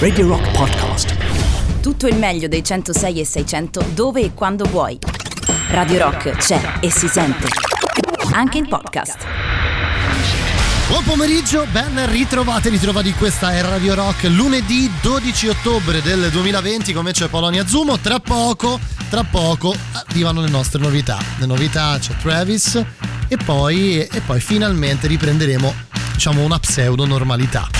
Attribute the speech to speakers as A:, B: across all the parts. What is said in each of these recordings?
A: Radio Rock Podcast.
B: Tutto il meglio dei 106 e 600 dove e quando vuoi. Radio Rock c'è e si sente. Anche in podcast.
C: Buon pomeriggio, ben ritrovate, ritrovati questa è Radio Rock lunedì 12 ottobre del 2020 come c'è Polonia Zumo, tra poco, tra poco arrivano le nostre novità, le novità c'è Travis e poi, e poi finalmente riprenderemo diciamo una pseudo normalità.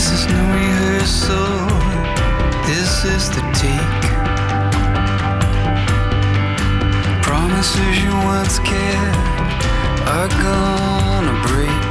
D: This is no rehearsal. This is the take. Promises you once kept are gonna break.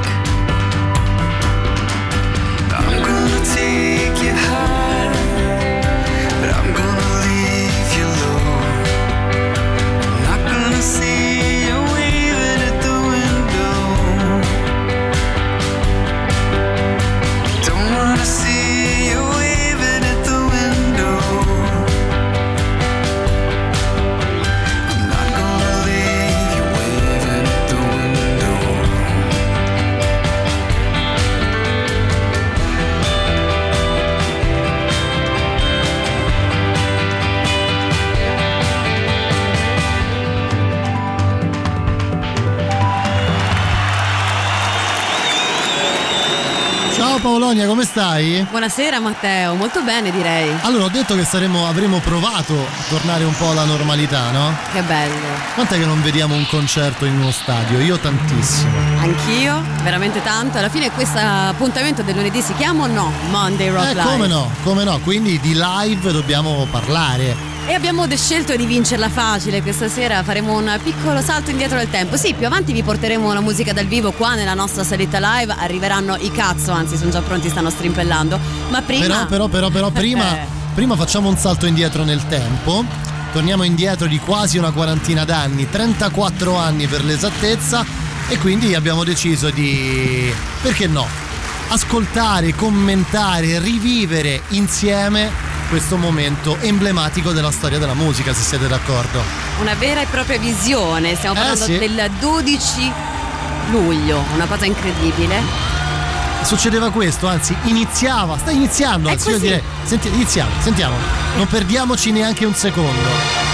C: Paolonia, come stai?
E: Buonasera Matteo, molto bene direi.
C: Allora ho detto che saremo, avremmo provato a tornare un po' alla normalità, no?
E: Che bello.
C: Quant'è che non vediamo un concerto in uno stadio? Io tantissimo.
E: Anch'io, veramente tanto. Alla fine questo appuntamento del lunedì si chiama o no? Monday Rock
C: Eh,
E: Live.
C: come no, come no, quindi di live dobbiamo parlare.
E: E abbiamo scelto di vincerla facile questa sera, faremo un piccolo salto indietro nel tempo. Sì, più avanti vi porteremo la musica dal vivo qua nella nostra saletta live, arriveranno i cazzo, anzi sono già pronti, stanno strimpellando. Ma prima...
C: Però, però, però, però, prima,
E: Eh.
C: prima facciamo un salto indietro nel tempo. Torniamo indietro di quasi una quarantina d'anni, 34 anni per l'esattezza, e quindi abbiamo deciso di. perché no? Ascoltare, commentare, rivivere insieme questo momento emblematico della storia della musica, se siete d'accordo.
E: Una vera e propria visione, stiamo
C: Eh,
E: parlando
C: sì.
E: del 12 luglio, una cosa incredibile.
F: succedeva questo, anzi iniziava, sta iniziando, anzi io direi, senti, iniziamo, sentiamo, non perdiamoci neanche un secondo.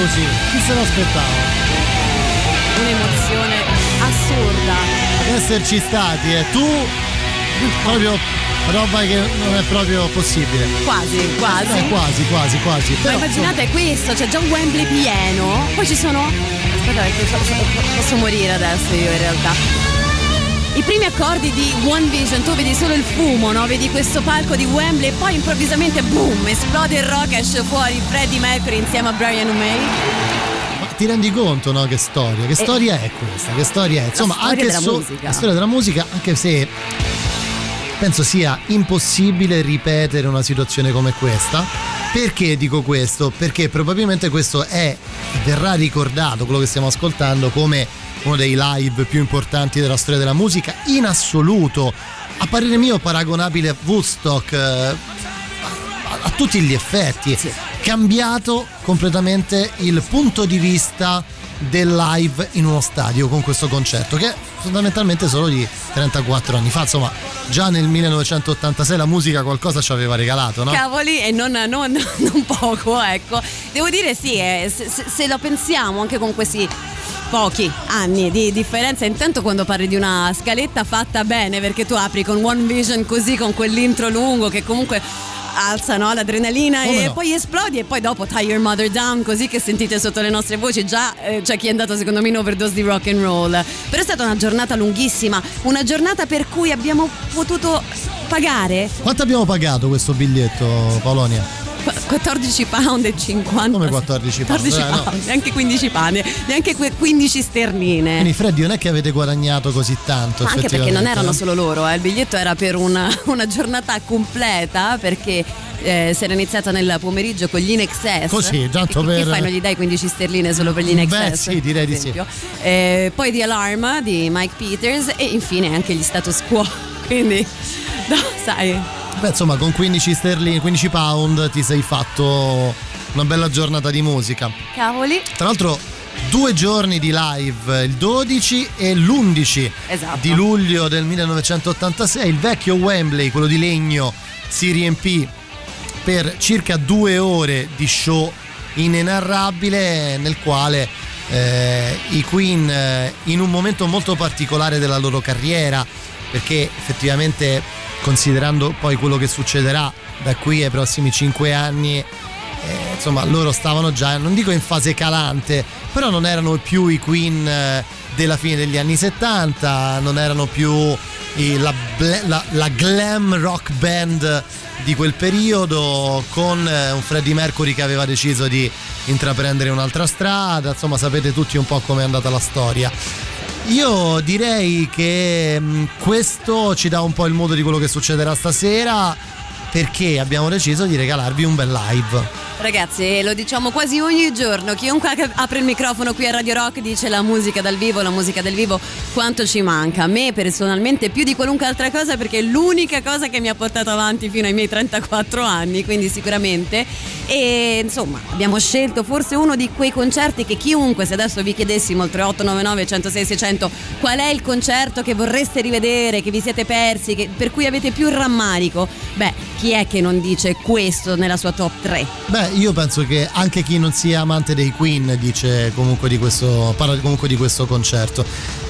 F: Così? Chi se l'aspettava?
E: Un'emozione assurda.
F: Ad esserci stati e tu proprio roba che non è proprio possibile.
E: Quasi, quasi.
F: Eh, quasi, quasi, quasi.
E: Ma
F: Però,
E: immaginate questo, c'è già un Wembley pieno, poi ci sono. Aspetta, perché posso, posso morire adesso io in realtà. I primi accordi di One Vision, tu vedi solo il fumo, no? Vedi questo palco di Wembley e poi improvvisamente boom, esplode il rock, esce fuori Freddie Mercury insieme a Brian May.
F: Ma ti rendi conto, no? Che storia? Che storia è questa? Che storia è? Insomma,
E: storia
F: anche
E: della
F: so-
E: musica.
F: la storia della musica, anche se penso sia impossibile ripetere una situazione come questa.
C: Perché dico questo? Perché probabilmente questo è, verrà ricordato, quello che stiamo ascoltando, come uno dei live più importanti della storia della musica, in assoluto, a parere mio paragonabile a Woodstock, eh, a, a tutti gli effetti. Cambiato completamente il punto di vista del live in uno stadio con questo concerto che è fondamentalmente solo di 34 anni fa insomma già nel 1986 la musica qualcosa ci aveva regalato no?
E: Cavoli, e non, non- non poco, ecco. Devo dire sì, eh, se- se lo pensiamo anche con questi pochi anni di differenza, intanto quando parli di una scaletta fatta bene, perché tu apri con One Vision così, con quell'intro lungo che comunque alza no, l'adrenalina
C: Come
E: e
C: no?
E: poi esplodi e poi dopo Tie Your Mother Down così che sentite sotto le nostre voci già eh, c'è chi è andato secondo me in overdose di rock and roll però è stata una giornata lunghissima una giornata per cui abbiamo potuto pagare
C: quanto abbiamo pagato questo biglietto Paolonia?
E: Qu- 14 pound e 50
C: Come 14 pound?
E: 14
C: Eh, no.
E: neanche 15 pane neanche que- 15 sterline
C: quindi Freddy non è che avete guadagnato così tanto
E: Ma anche perché non erano
C: eh?
E: solo loro, eh, il biglietto era per una, una giornata completa perché eh, si era iniziata nel pomeriggio con gli In Excess.
C: Così, tanto per-
E: fai, non gli dai 15 sterline solo per gli In
C: Beh,
E: Excess?
C: sì, direi di sì.
E: Eh, poi The Alarm di Mike Peters e infine anche gli Status Quo. Quindi, no, sai,
C: Beh, insomma, con 15 sterline, 15 pound ti sei fatto una bella giornata di musica.
E: cavoli.
C: Tra l'altro, due giorni di live, il 12 e l'11
E: Esatto.
C: di luglio del 1986. Il vecchio Wembley, quello di legno, si riempì per circa due ore di show inenarrabile nel quale eh, i Queen eh, in un momento molto particolare della loro carriera perché effettivamente considerando poi quello che succederà da qui ai prossimi cinque anni eh, insomma loro stavano già non dico in fase calante però non erano più i Queen eh, della fine degli anni 70 non erano più i- la, la- la glam rock band di quel periodo con eh, un Freddie Mercury che aveva deciso di intraprendere un'altra strada. Insomma sapete tutti un po' com'è andata la storia io direi che mh, questo ci dà un po' il modo di quello che succederà stasera perché abbiamo deciso di regalarvi un bel live.
E: Ragazzi, lo diciamo quasi ogni giorno. Chiunque apre il microfono qui a Radio Rock dice la musica dal vivo, la musica del vivo, quanto ci manca. A me personalmente più di qualunque altra cosa perché è l'unica cosa che mi ha portato avanti fino ai miei 34 anni, quindi sicuramente. E insomma, abbiamo scelto forse uno di quei concerti che chiunque, se adesso vi chiedessimo il 3899 106 600 qual è il concerto che vorreste rivedere, che vi siete persi, che- per cui avete più rammarico, beh, chi è che non dice questo nella sua top 3?
C: Beh, io penso che anche chi non sia amante dei Queen dice comunque di questo, parla comunque di questo concerto.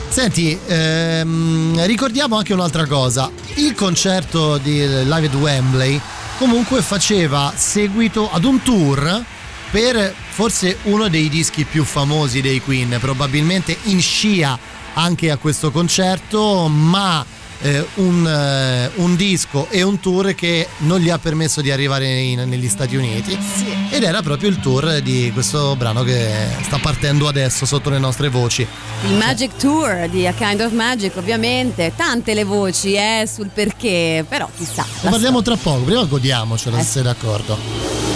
C: Senti, ehm, ricordiamo anche un'altra cosa. Il concerto di Live at Wembley comunque faceva seguito ad un tour per forse uno dei dischi più famosi dei Queen, probabilmente in scia anche a questo concerto, ma eh, un, eh, un disco e un tour che non gli ha permesso di arrivare in- negli Stati Uniti ed era proprio il tour di questo brano che sta partendo adesso sotto le nostre voci.
E: Il Magic Tour di A Kind of Magic, ovviamente, tante le voci eh, sul perché, però chissà.
C: Ne
E: la
C: parliamo tra poco, prima godiamocelo
E: Eh.
C: se sei d'accordo.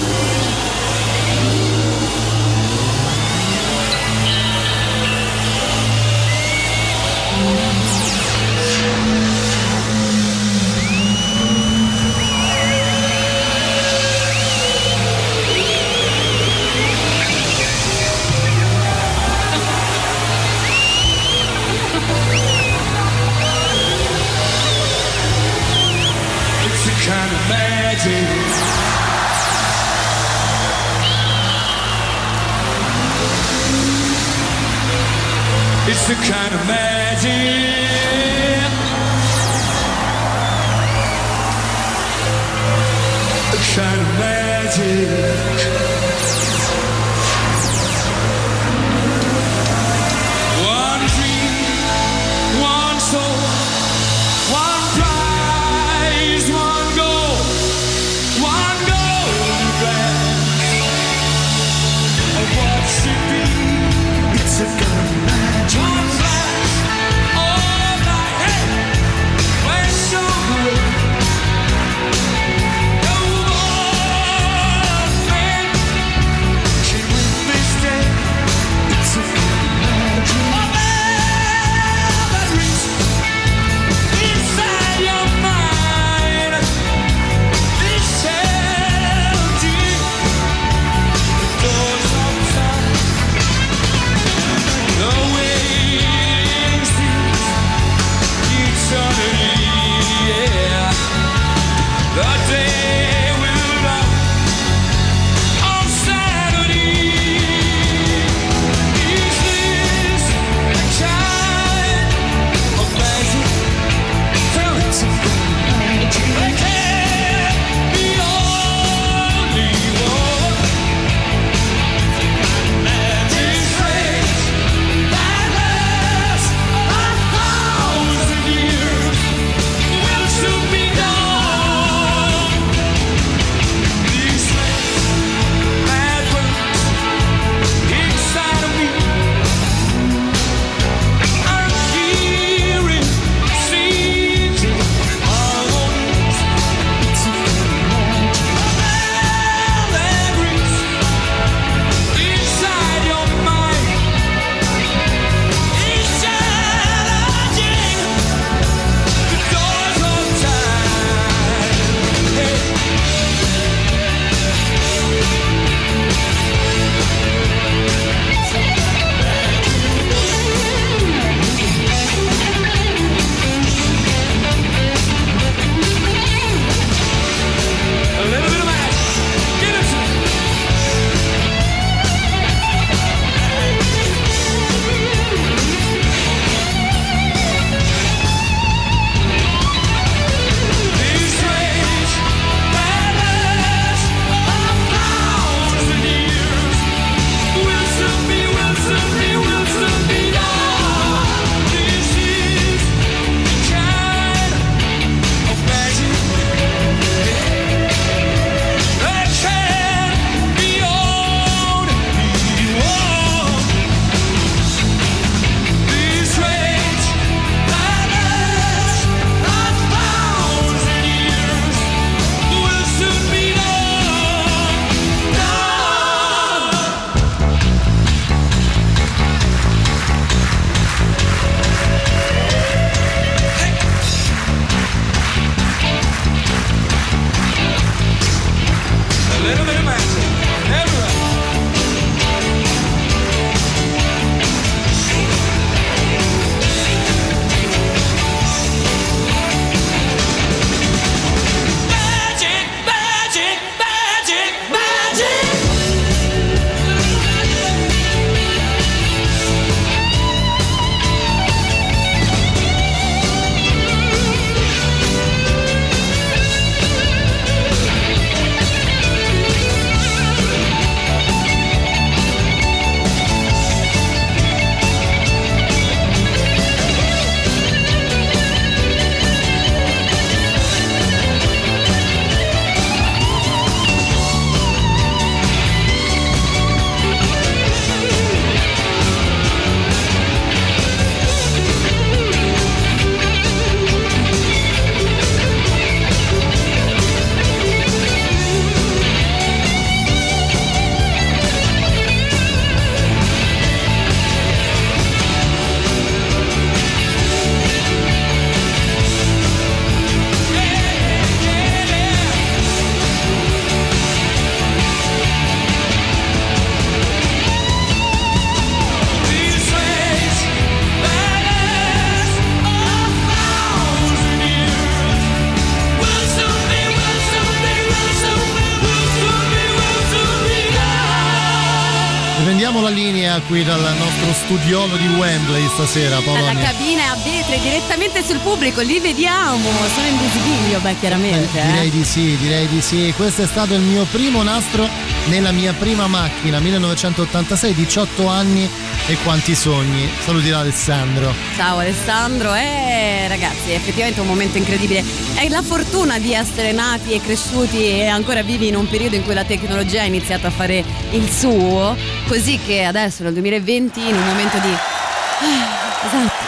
C: Qui dal nostro studiolo di Wembley stasera,
E: Dalla
C: Polonia.
E: cabina a vetri direttamente sul pubblico, li vediamo, sono in visibilio, beh chiaramente.
C: Eh, direi
E: eh.
C: di sì, direi di sì. Questo è stato il mio primo nastro nella mia prima macchina, 1986, 18 anni e quanti sogni. Saluti da Alessandro.
E: Ciao Alessandro, eh ragazzi, è effettivamente un momento incredibile. È la fortuna di essere nati e cresciuti e ancora vivi in un periodo in cui la tecnologia ha iniziato a fare il suo, così che adesso nel 2020 in un momento di ah, esatto,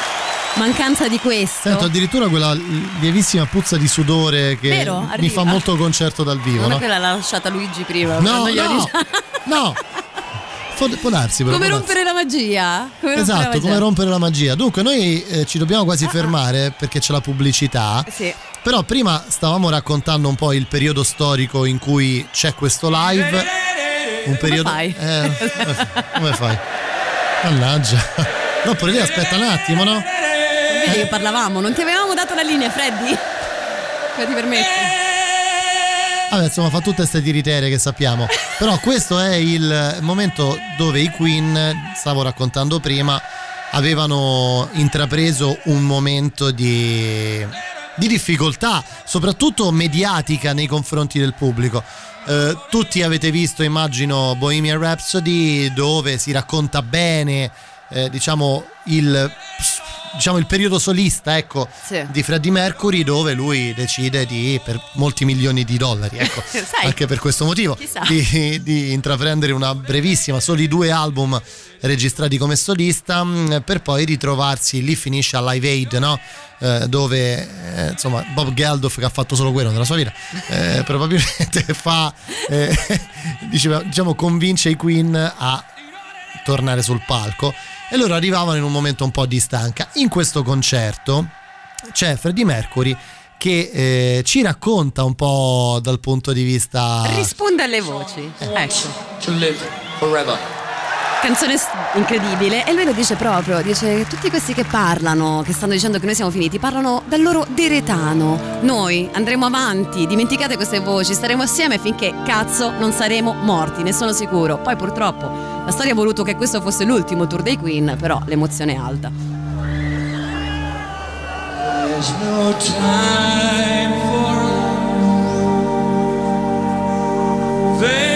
E: mancanza di questo.
C: Sento addirittura quella lievissima puzza di sudore che
E: Vero?
C: mi fa molto concerto dal vivo,
E: non è
C: no?
E: quella l'ha lasciata Luigi prima.
C: No, no, no. Può, può darsi però.
E: Come
C: può darsi.
E: rompere la magia? Come rompere la
C: Esatto,
E: magia.
C: come rompere la magia. Dunque, noi eh, ci dobbiamo quasi fermare perché c'è la pubblicità.
E: Sì.
C: Però prima stavamo raccontando un po' il periodo storico in cui c'è questo live. Un periodo.
E: fai?
C: Eh, come fai? come fai? Mannaggia. No, pure lì aspetta un attimo, no?
E: Vedi che parlavamo, non ti avevamo dato la linea, Freddy? Come ti permetti?
C: Vabbè, insomma, fa tutte queste tiriterie che sappiamo. Però questo è il momento dove i Queen, stavo raccontando prima, avevano intrapreso un momento di, di difficoltà, soprattutto mediatica nei confronti del pubblico. Eh, tutti avete visto, immagino, Bohemian Rhapsody, dove si racconta bene, eh, diciamo, il, diciamo, il periodo solista, ecco,
E: Sì.
C: di Freddie Mercury dove lui decide di per molti milioni di dollari ecco
E: Sai,
C: anche per questo motivo di, di intraprendere una brevissima soli due album registrati come solista mh, per poi ritrovarsi lì finisce a Live Aid no? Eh, dove eh, insomma Bob Geldof che ha fatto solo quello nella sua vita eh, probabilmente fa eh, diciamo convince i Queen a tornare sul palco e loro arrivavano in un momento un po' di stanca. In questo concerto c'è Freddie Mercury che eh, ci racconta un po' dal punto di vista
E: Risponde alle voci. Ecco.
G: To live forever.
E: Canzone incredibile. E lui lo dice proprio: dice tutti questi che parlano, che stanno dicendo che noi siamo finiti, parlano dal loro deretano. Noi andremo avanti, dimenticate queste voci, staremo assieme finché cazzo non saremo morti, ne sono sicuro. Poi purtroppo la storia ha voluto che questo fosse l'ultimo tour dei Queen, però l'emozione è alta.
G: There's no time for us.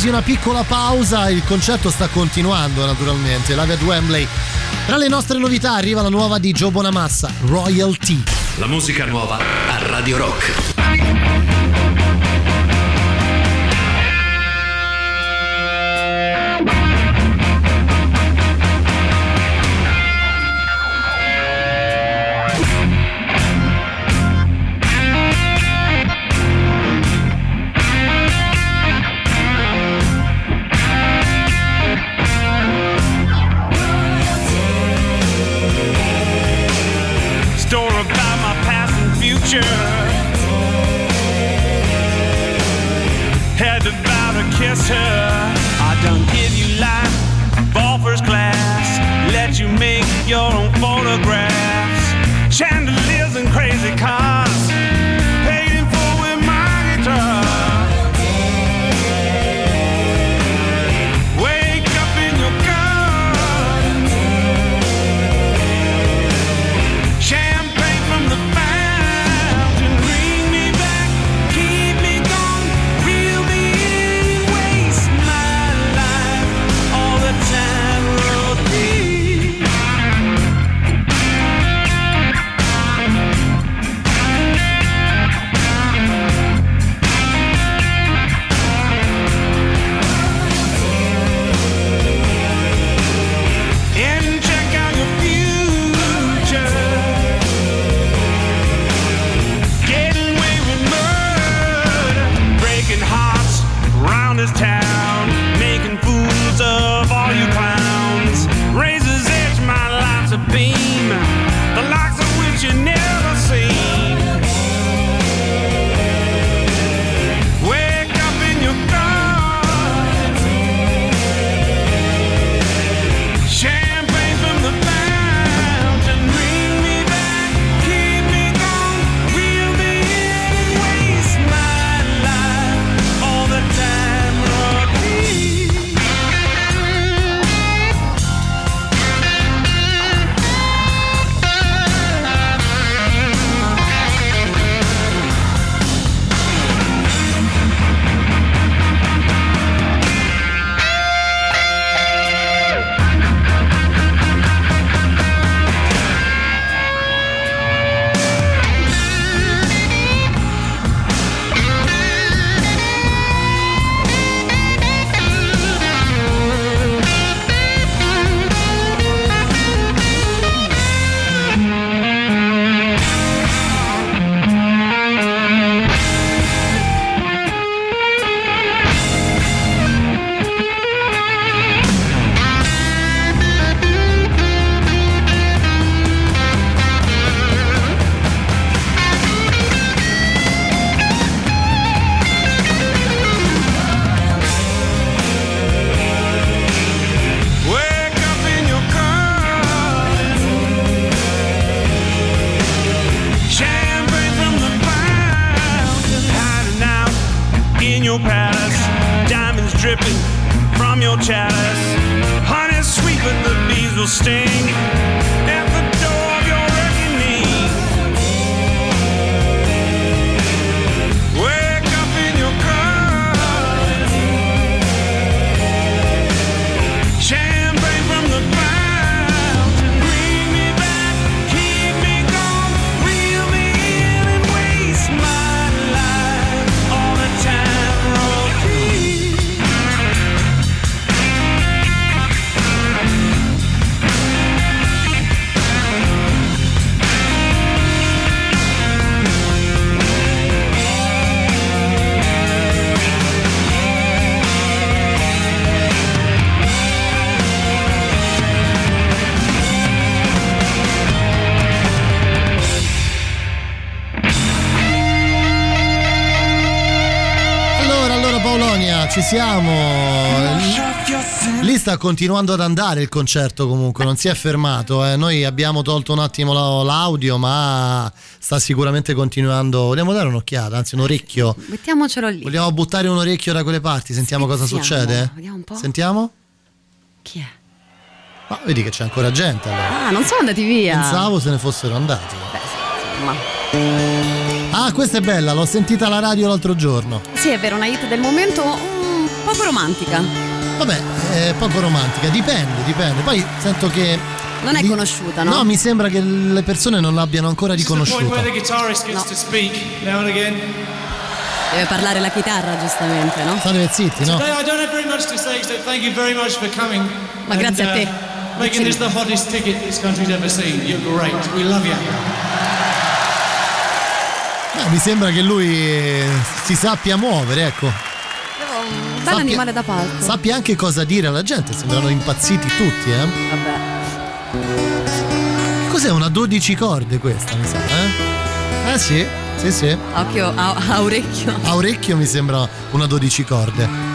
C: Presi una piccola pausa, il concerto sta continuando naturalmente, live at Wembley. Tra le nostre novità arriva la nuova di Joe Bonamassa, Royalty.
H: La musica nuova a Radio Rock.
C: Siamo. Lì sta continuando ad andare il concerto comunque, non si è fermato. eh. Noi abbiamo tolto un attimo la- l'audio, ma sta sicuramente continuando. Vogliamo dare un'occhiata, anzi un orecchio.
E: Mettiamocelo lì.
C: Vogliamo buttare un orecchio da quelle parti, sentiamo cosa
E: Sentiamo,
C: succede?
E: vediamo un po'.
C: Sentiamo?
E: Chi è?
C: Ma vedi che c'è ancora gente allora.
E: Ah, non sono andati via.
C: Pensavo se ne fossero andati.
E: Beh, insomma.
C: Ah, questa è bella, l'ho sentita alla radio l'altro giorno.
E: Sì, è vero, una hit del momento Poco romantica.
F: Vabbè, è poco romantica, dipende, dipende. Poi sento che.
E: Non è conosciuta, no?
F: No, mi sembra che le persone non l'abbiano ancora riconosciuta.
E: No. Deve parlare la chitarra, giustamente, no?
F: State zitti, no?
G: Today I don't have very much to say except thank you very much for coming.
E: Ma grazie a te.
G: Making this the hottest ticket this country's ever seen. You're great. We love you.
F: Eh, mi sembra che lui eh, si sappia muovere, ecco.
E: Un bel
F: Sappia-
E: animale da palco.
F: Sappia anche cosa dire alla gente, sembrano impazziti tutti, eh.
E: Vabbè.
F: Cos'è una 12 corde questa, mi sa, eh? Eh sì, sì, sì.
E: Occhio a, a orecchio.
F: A orecchio mi sembra una 12 corde.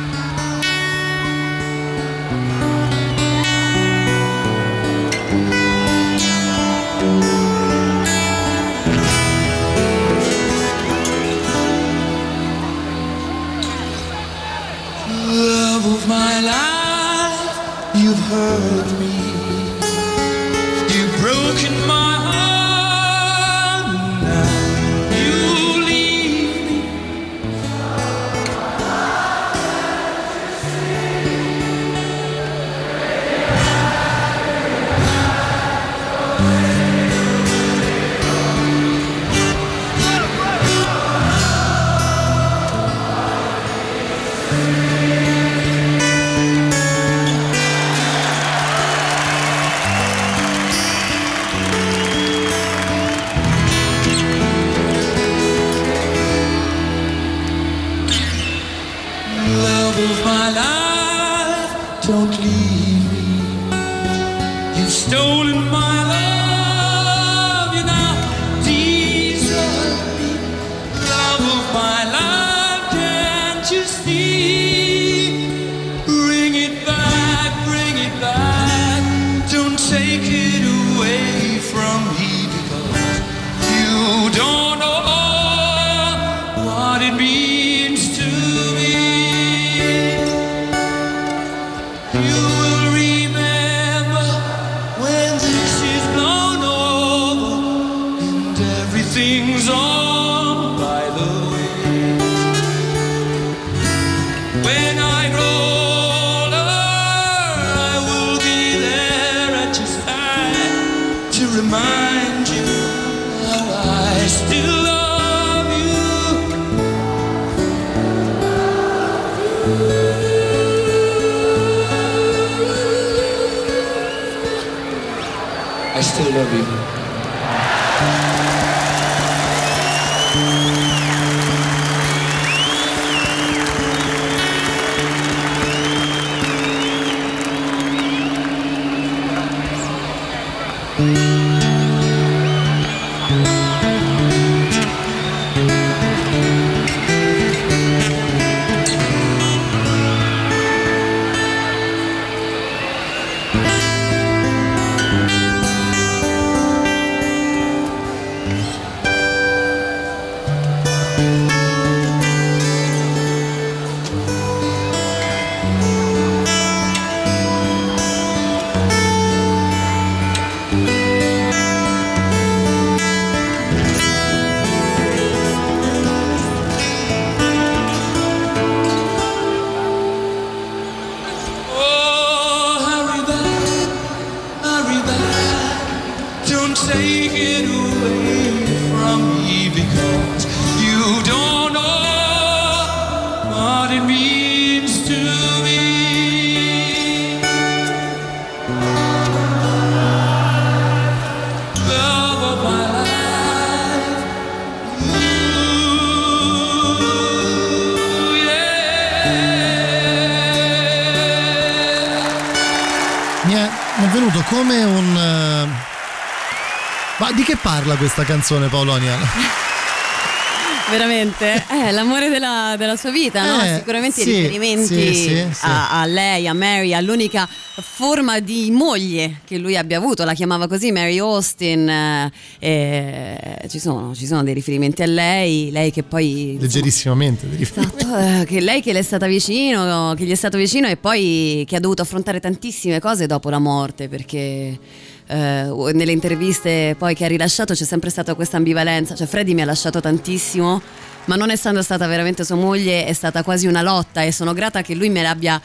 F: Parla questa canzone, Paolonia?
E: Veramente? Eh, l'amore della, della sua vita, no?
F: Eh,
E: Sicuramente
F: sì,
E: i riferimenti
F: sì, sì.
E: A, a lei, a Mary, all'unica forma di moglie che lui abbia avuto, la chiamava così Mary Austin. eh, eh, ci, sono, ci sono dei riferimenti a lei, lei che poi.
F: Leggerissimamente. fare.
E: Esatto, eh, che lei che le è stata vicino, che gli è stato vicino e poi che ha dovuto affrontare tantissime cose dopo la morte perché eh, nelle interviste poi che ha rilasciato c'è sempre stata questa ambivalenza, cioè Freddy mi ha lasciato tantissimo ma non essendo stata veramente sua moglie è stata quasi una lotta e sono grata che lui me l'abbia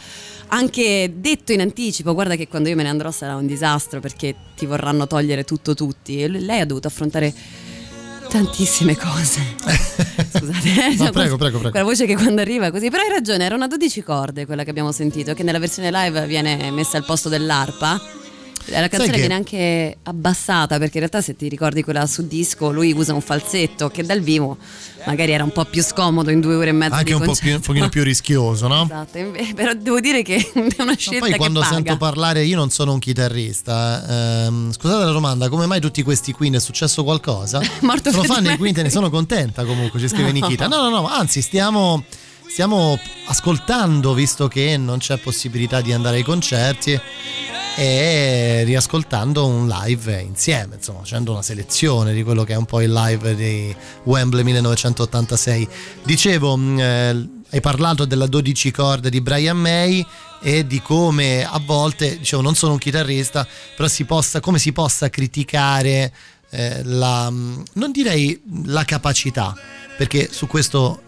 E: anche detto in anticipo, guarda che quando io me ne andrò sarà un disastro perché ti vorranno togliere tutto tutti e lei ha dovuto affrontare tantissime cose. Scusate, eh,
C: No, prego, prego, prego.
E: Quella voce che quando arriva così, però hai ragione, era una 12 corde quella che abbiamo sentito, che nella versione live viene messa al posto dell'arpa. La canzone
C: che-
E: viene anche abbassata perché in realtà se ti ricordi quella su disco lui usa un falsetto che dal vivo magari era un po' più scomodo in due ore e mezza
C: Anche
E: di
C: un po' più, un pochino più rischioso, no?
E: Esatto, però devo dire che è una
C: Ma
E: scelta
C: poi
E: che
C: quando
E: paga.
C: sento parlare, io non sono un chitarrista. ehm, scusate la domanda, come mai tutti questi Queen è successo qualcosa?
E: Morto
C: sono fan dei. Queen, te ne sono contenta comunque, ci scrive
E: No.
C: Nikita. No, no, no, anzi stiamo, stiamo ascoltando, visto che non c'è possibilità di andare ai concerti, e riascoltando un live insieme, insomma, facendo una selezione di quello che è un po' il live di Wembley 1986. Dicevo, mh, eh, hai parlato della 12 corde di Brian May e di come a volte, dicevo, non sono un chitarrista, però si possa, come si possa criticare eh, la, mh, non direi la capacità, perché su questo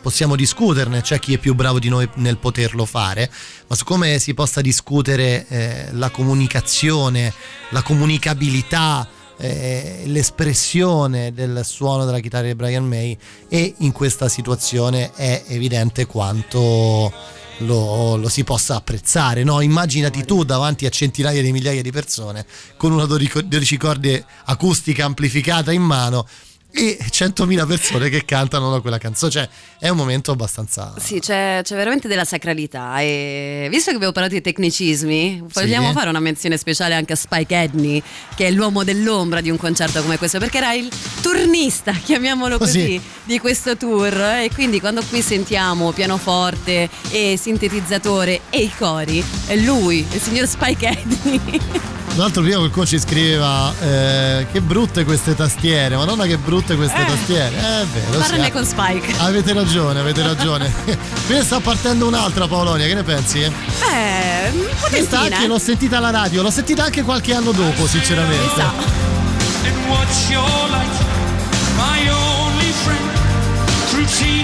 C: possiamo discuterne, c'è chi è più bravo di noi nel poterlo fare, ma su come si possa discutere eh, la comunicazione, la comunicabilità, eh, l'espressione del suono della chitarra di Brian May e in questa situazione è evidente quanto lo, lo si possa apprezzare. No? Immaginati tu davanti a centinaia di migliaia di persone con una 12 corde acustica amplificata in mano e 100.000 persone che cantano quella canzone. Cioè, è un momento abbastanza.
E: Sì, c'è, c'è veramente della sacralità e visto che abbiamo parlato di tecnicismi, vogliamo fare una menzione speciale anche a Spike Edney, che è l'uomo dell'ombra di un concerto come questo, perché era il turnista, chiamiamolo così,
C: Così.
E: di questo tour e quindi quando qui sentiamo pianoforte e sintetizzatore e i cori, è lui, il signor Spike Edney.
C: Tra l'altro prima qualcuno ci scriveva eh, che brutte queste tastiere, madonna che brutte queste
E: Eh.
C: tastiere. Eh, È vero.
E: Parlane
C: sì,
E: con Spike.
C: Avete ragione, avete ragione. Qui sta partendo un'altra Paolonia, che ne pensi?
E: Beh, un po'
C: Questa anche
E: eh.
C: l'ho sentita alla radio, l'ho sentita anche qualche anno dopo, sinceramente.
F: And what's your life? My only friend through teenage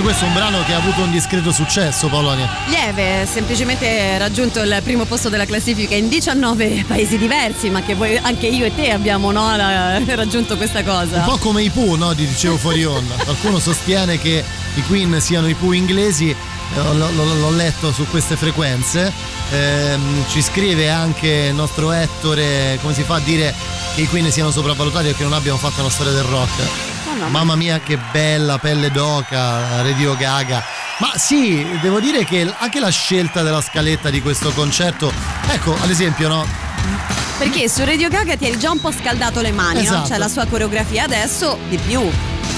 C: Anche questo è un brano che ha avuto un discreto successo, Polonia.
E: Lieve, semplicemente raggiunto il primo posto della classifica in 19 paesi diversi, ma che voi, anche io e te abbiamo no, raggiunto questa cosa.
C: Un po' come i Pooh, no? Ti dicevo fuori onda. Qualcuno sostiene che i Queen siano i Pooh inglesi, eh, l- l- l'ho letto su queste frequenze. Ehm, ci scrive anche il nostro Ettore, come si fa a dire che i Queen siano sopravvalutati e che non abbiano fatto una storia del rock.
E: No, ma-
C: Mamma mia che bella, pelle d'oca, Radio Gaga. Ma sì, devo dire che anche la scelta della scaletta di questo concerto, ecco, ad esempio, no?
E: Perché su Radio Gaga ti eri già un po' scaldato le mani, no?
C: Esatto.
E: C'è la sua coreografia, adesso di più.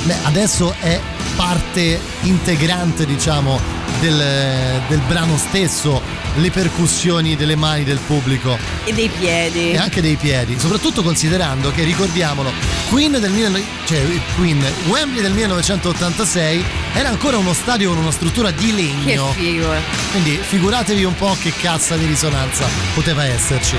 C: Beh, adesso è parte integrante, diciamo, del, del brano stesso, le percussioni delle mani del pubblico
E: E dei piedi.
C: e anche dei piedi, soprattutto considerando che, ricordiamolo, Queen del 19 cioè, Queen, Wembley del 1986 era ancora uno stadio con una struttura di
E: Che
C: legno.
E: figo.
C: Quindi figuratevi un po' che cazzo di risonanza poteva esserci.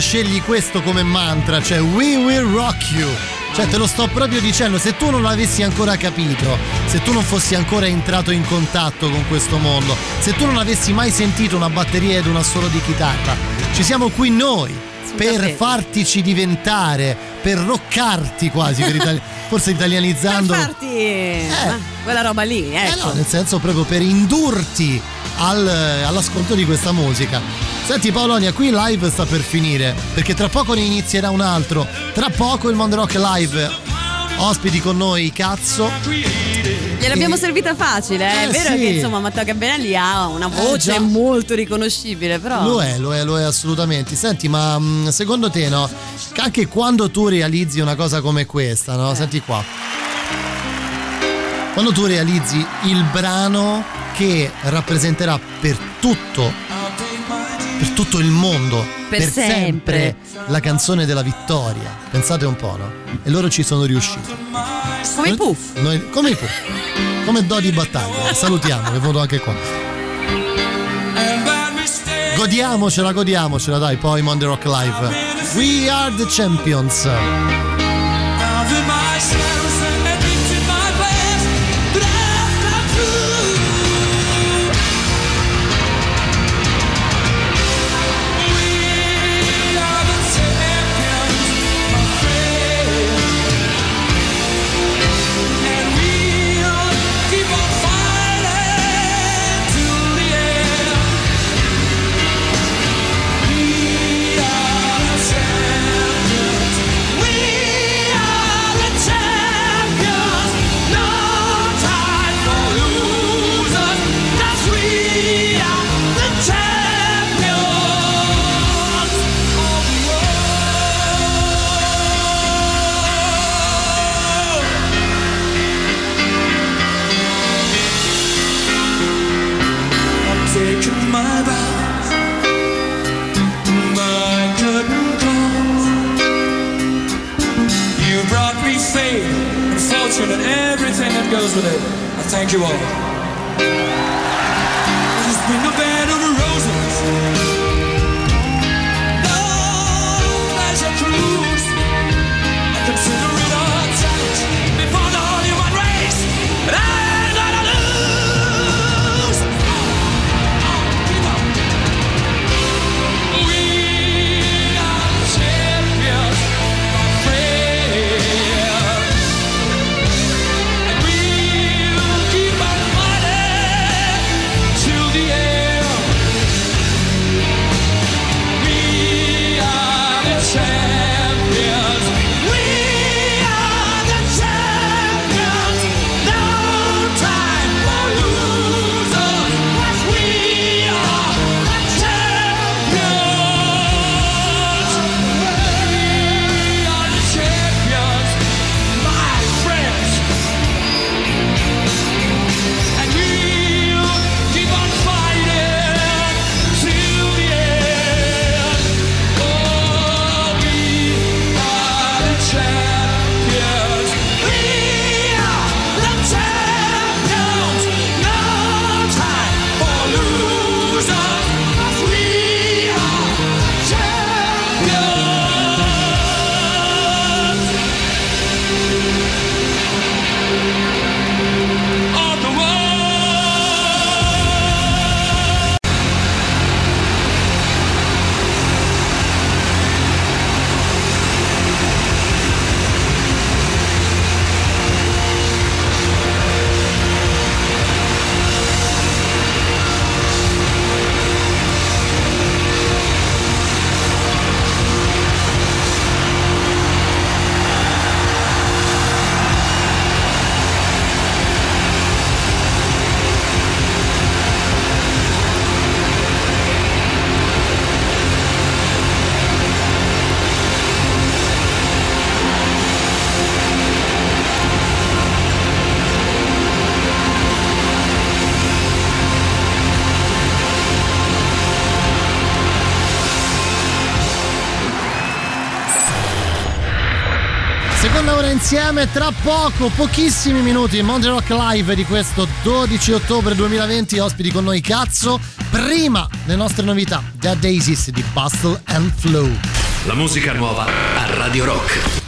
C: Quando scegli questo come mantra, cioè We will rock you. Cioè te lo sto proprio dicendo, se tu non l'avessi ancora capito, se tu non fossi ancora entrato in contatto con questo mondo, se tu non avessi mai sentito una batteria ed un assolo di chitarra, ci siamo qui noi
E: Sul
C: per fartici diventare, per roccarti quasi, per itali- forse
E: Per
C: italianizzando.
E: farti eh, quella roba lì,
C: Eh
E: ecco.
C: no, nel senso proprio per indurti al- all'ascolto di questa musica. Senti Paolonia, qui live sta per finire, perché tra poco ne inizierà un altro. Tra poco il Mondo Rock Live. Ospiti con noi, cazzo.
E: Gliel'abbiamo servita facile, eh.
C: Eh,
E: è vero
C: sì.
E: che insomma Matteo Gabbenelli ha una voce
C: già.
E: molto riconoscibile, però.
C: Lo è, lo è, lo è assolutamente. Senti, ma mh, secondo te, no? Anche quando tu realizzi una cosa come questa, no? Senti qua. Quando tu realizzi il brano che rappresenterà per tutto, per tutto il mondo,
E: Per sempre.
C: la canzone della vittoria. Pensate un po', no? E loro ci sono riusciti.
E: Come i Pooh.
C: Noi, come i Pooh. Come Dodi Battaglia. Salutiamo, è venuto anche qua. Godiamocela, godiamocela, dai, poi Monday Rock Live. We are the champions. insieme tra poco, pochissimi minuti, Monday Rock Live di questo 12 ottobre 2020, ospiti con noi cazzo, prima le nostre novità, The Daisies di Bustle and Flow.
I: La musica nuova a Radio Rock.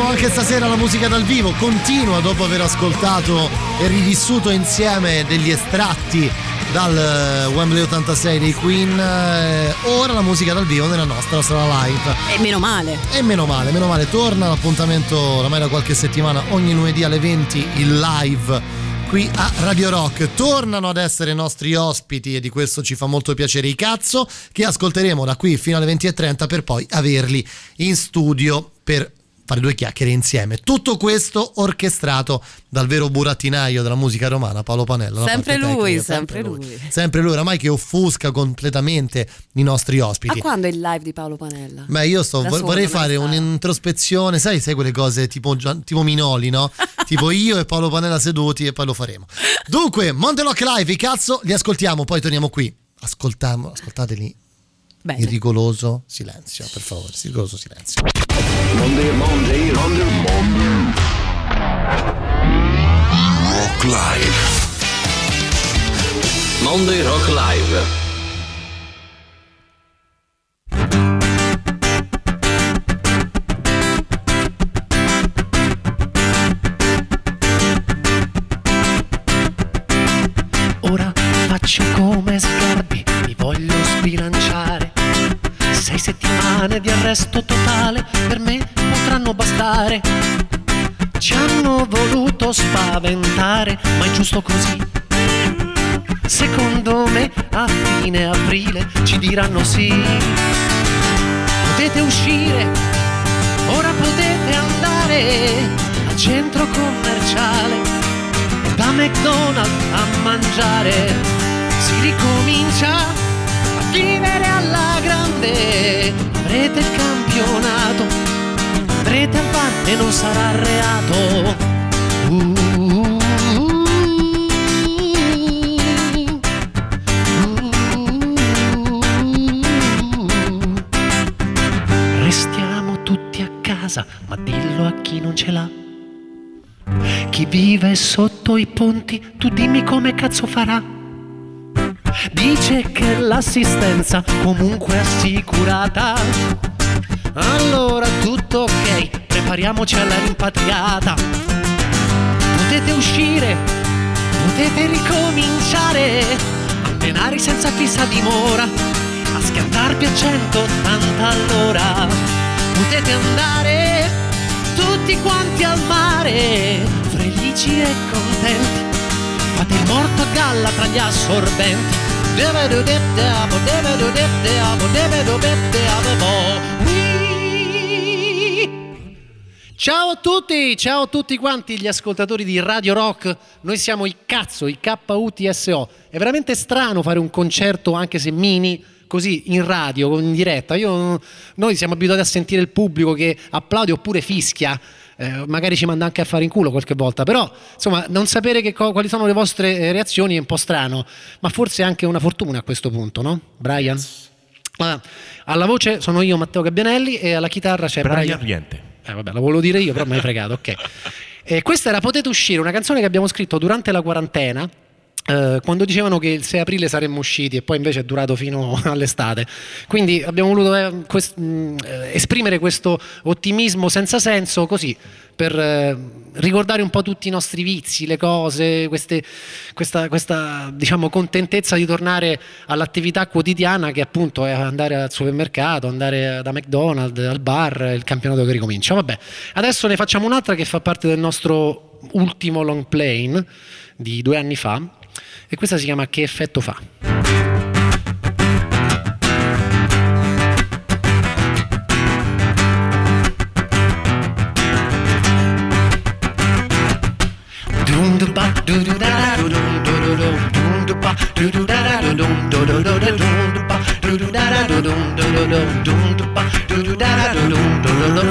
C: Siamo anche stasera la musica dal vivo. Continua dopo aver ascoltato e rivissuto insieme degli estratti dal eh, Wembley 86 dei Queen. eh, ora la musica dal vivo nella nostra sala live.
E: E meno male.
C: E meno male, meno male, torna l'appuntamento ormai da qualche settimana, ogni lunedì alle 20 il live qui a Radio Rock. Tornano ad essere i nostri ospiti e di questo ci fa molto piacere i cazzo che ascolteremo da qui fino alle 20.30 per poi averli in studio per fare due chiacchiere insieme. Tutto questo orchestrato dal vero burattinaio della musica romana, Paolo Panella. la
E: Sempre lui,
C: tecnica,
E: sempre lui.
C: Sempre lui, oramai che offusca completamente i nostri ospiti.
E: quando è il live di Paolo Panella?
C: Beh, io sto, vor- vorrei fare un'introspezione, sai, sai quelle cose tipo, tipo Minoli, no? tipo io e Paolo Panella seduti e poi lo faremo. Dunque, Montelock Live, cazzo, li ascoltiamo, poi torniamo qui. Ascoltiamo, ascoltateli
E: Bene.
C: in rigoloso silenzio, per favore, rigoloso silenzio.
J: Rock Live. Monday Rock Live.
K: Settimane di arresto totale per me potranno bastare. Ci hanno voluto spaventare, ma è giusto così. Secondo me a fine aprile ci diranno sì. Potete uscire, ora potete andare al centro commerciale da McDonald's a mangiare si ricomincia vivere alla grande avrete il campionato andrete al bar e non sarà reato uh. Restiamo tutti a casa, ma dillo a chi non ce l'ha. Chi vive sotto i ponti, tu dimmi come cazzo farà. Dice che l'assistenza comunque è assicurata. Allora tutto ok, prepariamoci alla rimpatriata. Potete uscire, potete ricominciare a menare senza fissa dimora, a schiantarvi a 180 all'ora. Potete andare tutti quanti al mare, felici e contenti. Fate il morto a galla tra gli assorbenti. Devedodetteamo, devedodetteamo, devedodetteamo, Wii. Ciao a tutti, ciao a tutti quanti gli ascoltatori di Radio Rock. Noi siamo i cazzo, i KUTSO. È veramente strano fare un concerto, anche se mini, così in radio, in diretta. Io- noi siamo abituati a sentire il pubblico che applaude oppure fischia. Eh, magari ci manda anche a fare in culo qualche volta, però insomma non sapere co- quali sono le vostre eh, reazioni è un po' strano, ma forse è anche una fortuna a questo punto, no? Brian? Ah, alla voce sono io Matteo Gabbianelli e alla chitarra c'è
F: Brian
K: Brian.
F: Riente.
K: Eh, vabbè, lo volevo dire io, però mi hai fregato, ok. E questa era Potete uscire, una canzone che abbiamo scritto durante la quarantena. Eh, quando dicevano che il 6 aprile saremmo usciti e poi invece è durato fino all'estate quindi abbiamo voluto eh, eh, esprimere questo ottimismo senza senso così per eh, ricordare un po' tutti i nostri vizi, le cose, queste- questa, questa, diciamo, contentezza di tornare all'attività quotidiana che appunto è andare al supermercato, andare da McDonald's, al bar, il campionato che ricomincia. Vabbè, adesso ne facciamo un'altra che fa parte del nostro ultimo long plane di due anni fa e questa si chiama Che effetto fa? Dum-du-ba, du-du-da-da-du-dum, du-du-dum, dum-du-ba, du-du-da-da-du-dum, du-du-du-du-dum, du-ba, du-du-da-da-du-dum, du-du-dum, dum-du-ba, du-du-da-da-du-dum, du-du-dum.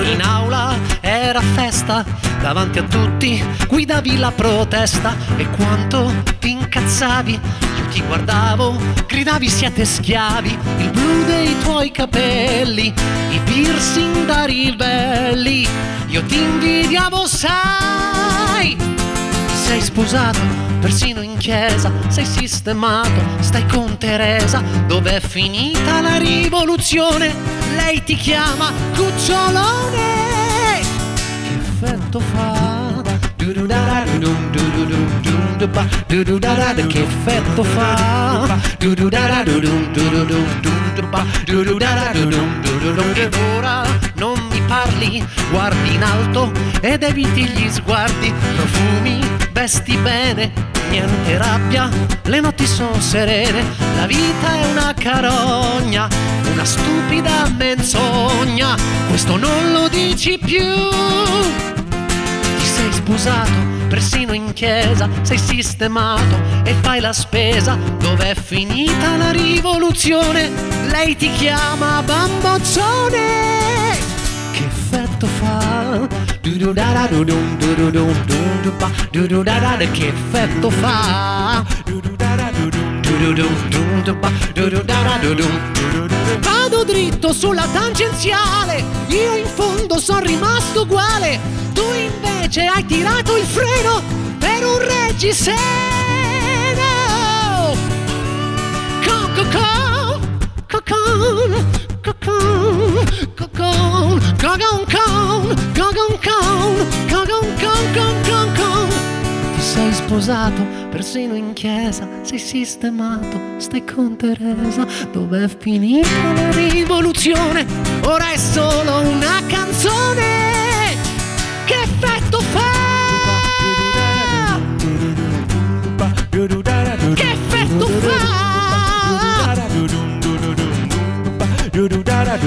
K: In aula era festa, davanti a tutti guidavi la protesta. E quanto ti incazzavi, io ti guardavo, gridavi siete schiavi, il blu dei tuoi capelli, i piercing da ribelli, io ti invidiavo sai sei sposato, persino in chiesa, sei sistemato, stai con Teresa, dov'è finita la rivoluzione? Lei ti chiama cucciolone, effetto fa? che effetto fa ed ora non mi parli guardi in alto ed eviti gli sguardi profumi vesti bene niente rabbia le notti sono serene la vita è una carogna una stupida menzogna questo non lo dici più Sposato, persino in chiesa, sei sistemato e fai la spesa. Dov'è finita la rivoluzione? Lei ti chiama bamboccione. Che effetto fa? Che effetto fa? Vado dritto sulla tangenziale, io in fondo sono rimasto uguale, tu invece hai tirato il freno per un reggiseno. Con, con, con, con, con, con, con, con, con, con, con, con, con. Ti sei sposato, persino in chiesa, sei sistemato, stai con Teresa. Dov'è finita la rivoluzione? Ora è solo una canzone.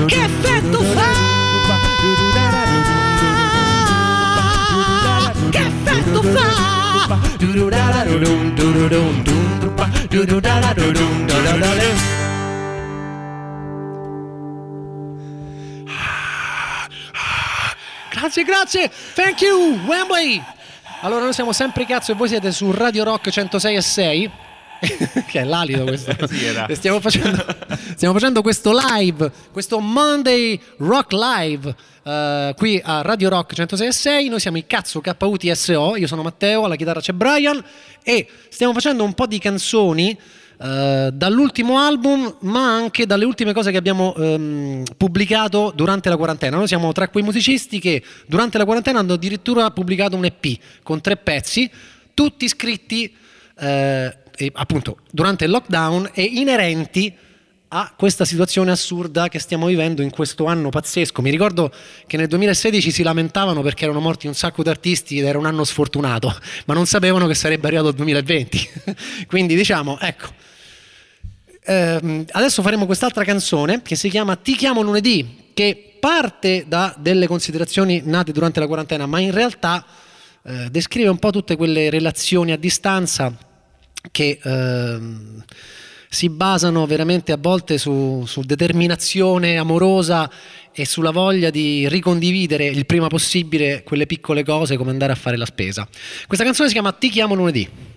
K: Che effetto fa? Che effetto fa? Grazie, grazie. Thank you, Wembley. Allora, noi siamo sempre cazzo e voi siete su Radio Rock 106 e 6. che è l'alito questo. E stiamo, facendo, stiamo facendo questo live, questo Monday Rock Live. eh, qui a Radio Rock 106 e 6 noi siamo i cazzo KUTSO io sono Matteo alla chitarra c'è Brian e stiamo facendo un po' di canzoni eh, dall'ultimo album, ma anche dalle ultime cose che abbiamo ehm, pubblicato durante la quarantena. Noi siamo tra quei musicisti che durante la quarantena hanno addirittura pubblicato un EP con tre pezzi, tutti scritti eh, e, appunto durante il lockdown e inerenti a questa situazione assurda che stiamo vivendo in questo anno pazzesco. Mi ricordo che nel 2016 si lamentavano perché erano morti un sacco di artisti ed era un anno sfortunato, ma non sapevano che sarebbe arrivato il 2020. Quindi diciamo, ecco, Ehm, adesso faremo quest'altra canzone che si chiama Ti chiamo lunedì, che parte da delle considerazioni nate durante la quarantena, ma in realtà eh, descrive un po' tutte quelle relazioni a distanza che ehm, si basano veramente a volte su, su determinazione amorosa e sulla voglia di ricondividere il prima possibile quelle piccole cose come andare a fare la spesa. Questa canzone si chiama Ti chiamo lunedì.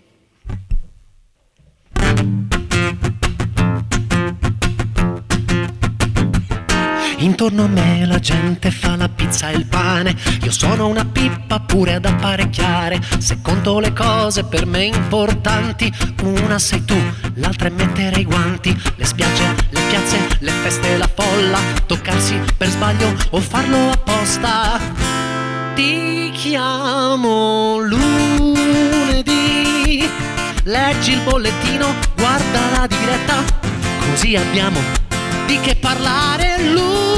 K: Intorno a me la gente fa la pizza e il pane. Io sono una pippa pure ad apparecchiare. Se conto le cose per me importanti, una sei tu, l'altra è mettere i guanti. Le spiagge, le piazze, le feste, la folla. Toccarsi per sbaglio o farlo apposta. Ti chiamo lunedì. Leggi il bollettino, guarda la diretta. Così abbiamo di che parlare lunedì.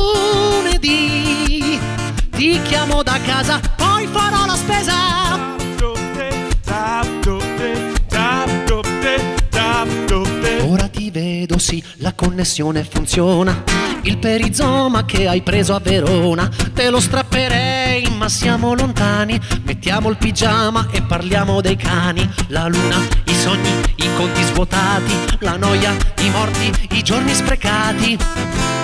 K: Ti chiamo da casa, poi farò la spesa. Ora ti vedo, sì, la connessione funziona. Il perizoma che hai preso a Verona, te lo strapperei, ma siamo lontani. Mettiamo il pigiama e parliamo dei cani. La luna, i sogni, i conti svuotati, la noia, i morti, i giorni sprecati.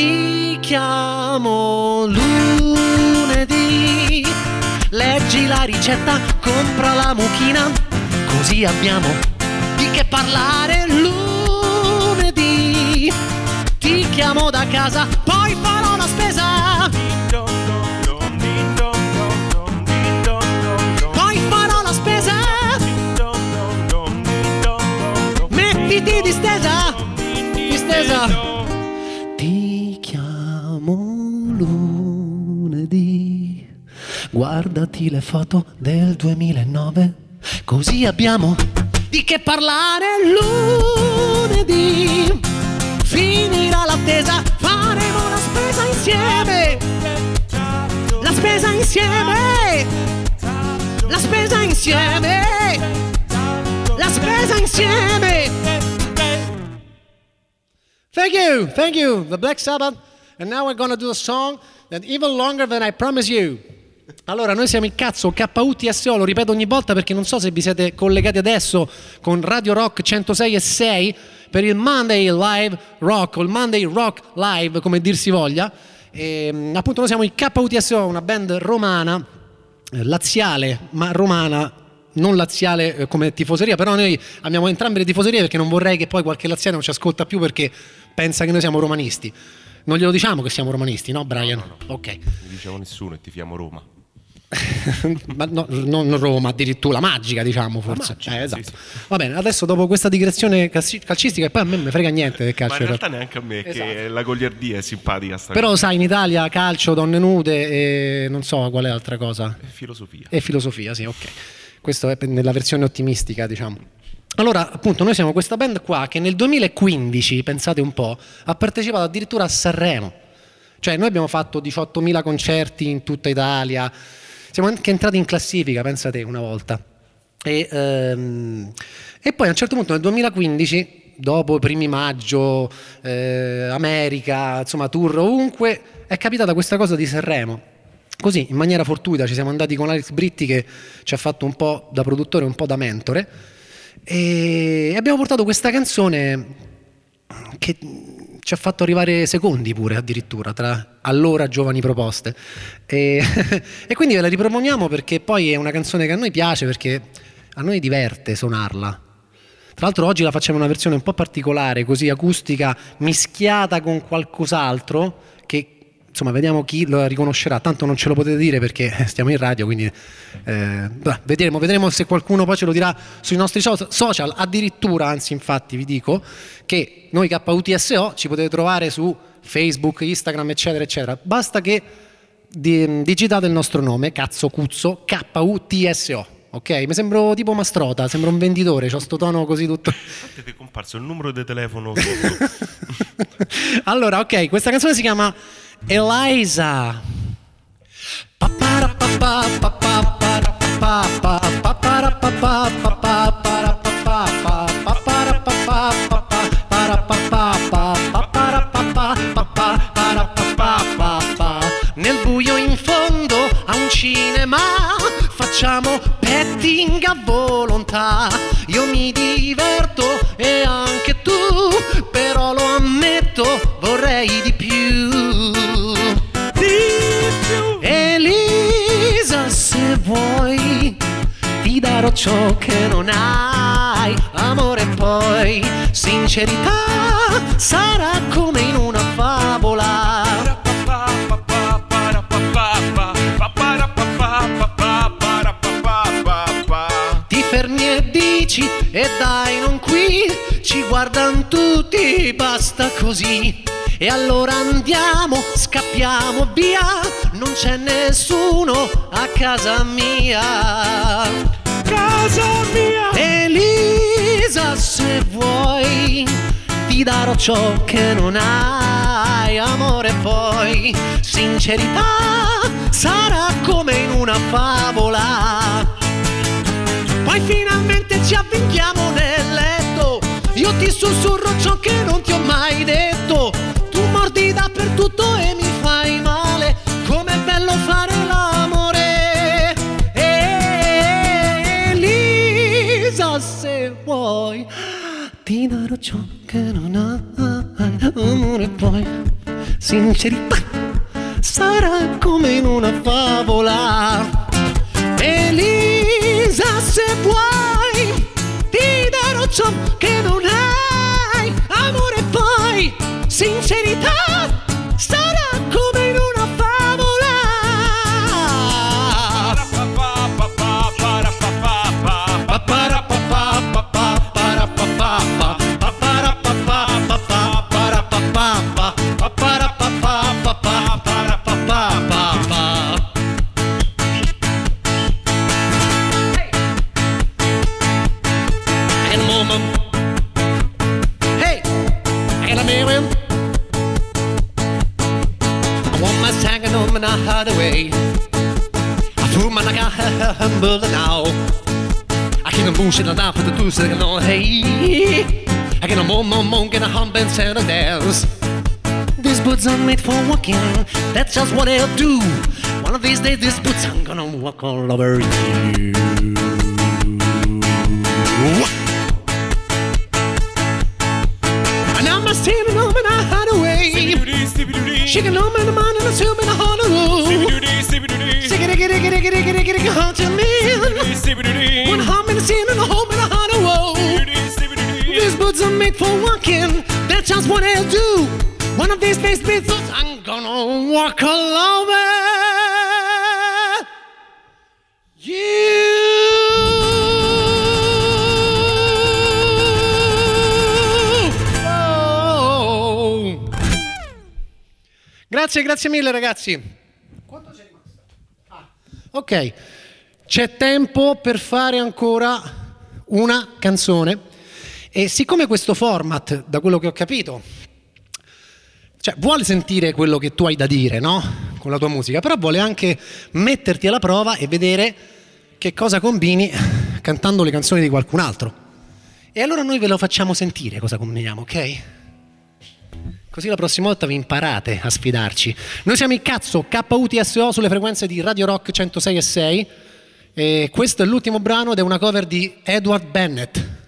K: Ti chiamo lunedì. Leggi la ricetta, compra la mucchina, così abbiamo di che parlare lunedì. Ti chiamo da casa, poi farò la spesa. Lunedì. guardati le foto del 2009. Così abbiamo di che parlare lunedì. Finirà l'attesa, faremo la spesa insieme. La spesa insieme. La spesa insieme. La spesa insieme. Thank you, thank you, the Black Sabbath. And now we're gonna do a song that even longer than I promise you. Allora, noi siamo il cazzo KUTSO, lo ripeto ogni volta perché non so se vi siete collegati adesso con Radio Rock 106 e 6 per il Monday Live Rock o il Monday Rock Live, come dir si voglia. E, appunto, noi siamo il KUTSO, una band romana, eh, laziale, ma romana non laziale eh, come tifoseria, però noi abbiamo entrambe le tifoserie perché non vorrei che poi qualche laziale non ci ascolta più perché pensa che noi siamo romanisti. Non glielo diciamo che siamo romanisti, no Brian? Ok.
L: Non diciamo nessuno e tifiamo Roma.
K: Ma no, non Roma, addirittura magica, diciamo forse. Eh, esatto. Va bene, adesso dopo questa digressione calci- calcistica, e poi a me mi frega niente del
L: Ma
K: calcio.
L: in
K: in
L: realtà neanche a me,
K: Esatto.
L: che la goliardia è simpatica
K: Però
L: cosa.
K: sai, in Italia calcio, donne nude e non so qual è altra cosa.
L: È filosofia.
K: E filosofia, sì, ok. Questo è nella versione ottimistica, diciamo. Allora, appunto, noi siamo questa band qua che nel 2015, pensate un po', ha partecipato addirittura a Sanremo. Cioè, noi abbiamo fatto 18.000 concerti in tutta Italia, siamo anche entrati in classifica, pensate, una volta. E, ehm, e poi a un certo punto nel 2015, dopo i primi maggio, eh, America, insomma, tour ovunque, è capitata questa cosa di Sanremo. Così, in maniera fortuita, ci siamo andati con Alex Britti che ci ha fatto un po' da produttore, un po' da mentore e abbiamo portato questa canzone che ci ha fatto arrivare secondi pure addirittura tra allora giovani proposte. E, e quindi ve la riproponiamo perché poi è una canzone che a noi piace perché a noi diverte suonarla. Tra l'altro oggi la facciamo una versione un po' particolare così acustica mischiata con qualcos'altro insomma vediamo chi lo riconoscerà. Tanto non ce lo potete dire perché stiamo in radio quindi eh, vedremo, vedremo se qualcuno poi ce lo dirà sui nostri so- social. Addirittura anzi infatti vi dico che noi KUTSO ci potete trovare su Facebook, Instagram eccetera eccetera. Basta che di- digitate il nostro nome Cazzo Cuzzo KUTSO ok? mi sembro tipo Mastrota sembro un venditore ho sto tono così tutto.
L: Guardate che è comparso il numero di telefono
K: allora, ok, questa canzone si chiama Eliza. Nel buio in fondo a un cinema facciamo petting a volontà. Io mi diverto e anche tu, però lo ammetto, vorrei di più. Elisa, se vuoi, ti darò ciò che non hai. Amore poi, sincerità, sarà come in una favola. E dai non qui, ci guardano tutti, basta così. E allora andiamo, scappiamo via, non c'è nessuno a casa mia. Casa mia! Elisa, se vuoi, ti darò ciò che non hai, amore poi, sincerità, sarà come in una favola. Poi finalmente ci avvinchiamo nel letto. Io ti sussurro ciò che non ti ho mai detto. Tu mordi dappertutto e mi fai male. Com'è bello fare l'amore. Elisa, se vuoi, ti darò ciò che non hai. Amore poi, sincerità, sarà come in una favola. Elisa, se vuoi, ti darò ciò che non hai. Amore poi, sincerità, sarà come humble now. I can't bullshit it out for the two second on hey. I get a mo mo mo get a hump and set a dance. These boots are made for walking. That's just what I'll do. One of these days, these boots I'm gonna walk all over you. And I'm standing home and I hide away. Shaking in the mind and assuming a of Shake it, get it, get it, get it, get it, get it, hard to One home in and a home in a heart of woe. These boots are made for walking. That's just what I'll do. One of these days, these boots I'm gonna walk all over you. Oh. Grazie, grazie mille ragazzi. Quanto c'è rimasto? Ah, ok, c'è tempo per fare ancora una canzone. E siccome questo format, da quello che ho capito, cioè vuole sentire quello che tu hai da dire, no? Con la tua musica, però vuole anche metterti alla prova e vedere che cosa combini cantando le canzoni di qualcun altro. E allora noi ve lo facciamo sentire cosa combiniamo, ok? Così la prossima volta vi imparate a sfidarci. Noi siamo il cazzo KUTSO sulle frequenze di Radio Rock 106 e 6 e questo è l'ultimo brano ed è una cover di Edward Bennett.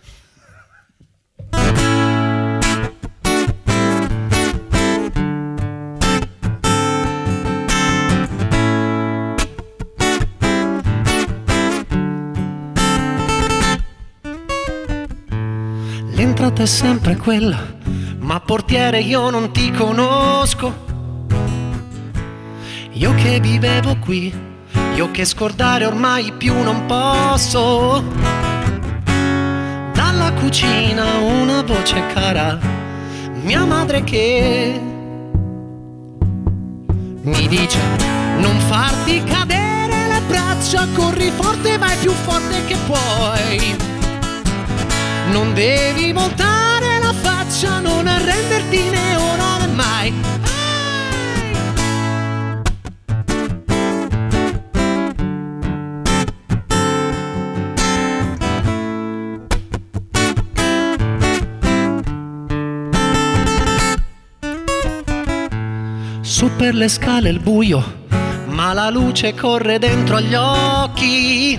K: L'entrata è sempre quella, ma portiere io non ti conosco. Io che vivevo qui, io che scordare ormai più non posso. Dalla cucina una voce cara, mia madre che mi dice non farti cadere le braccia, corri forte, vai più forte che puoi. Non devi voltare la faccia, non arrenderti né ora né mai. Su per le scale il buio, ma la luce corre dentro agli occhi.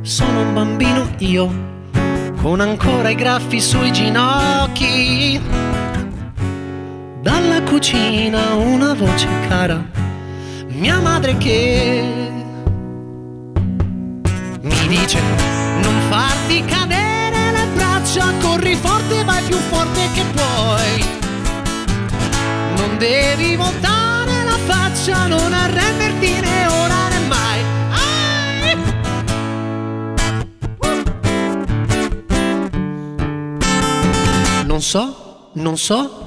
K: Sono un bambino io, con ancora i graffi sui ginocchi. Dalla cucina una voce cara, mia madre che mi dice non farti cadere le braccia, corri forte, vai più forte che puoi. Devi voltare la faccia, non arrenderti né ora né mai. Ai! Non so, non so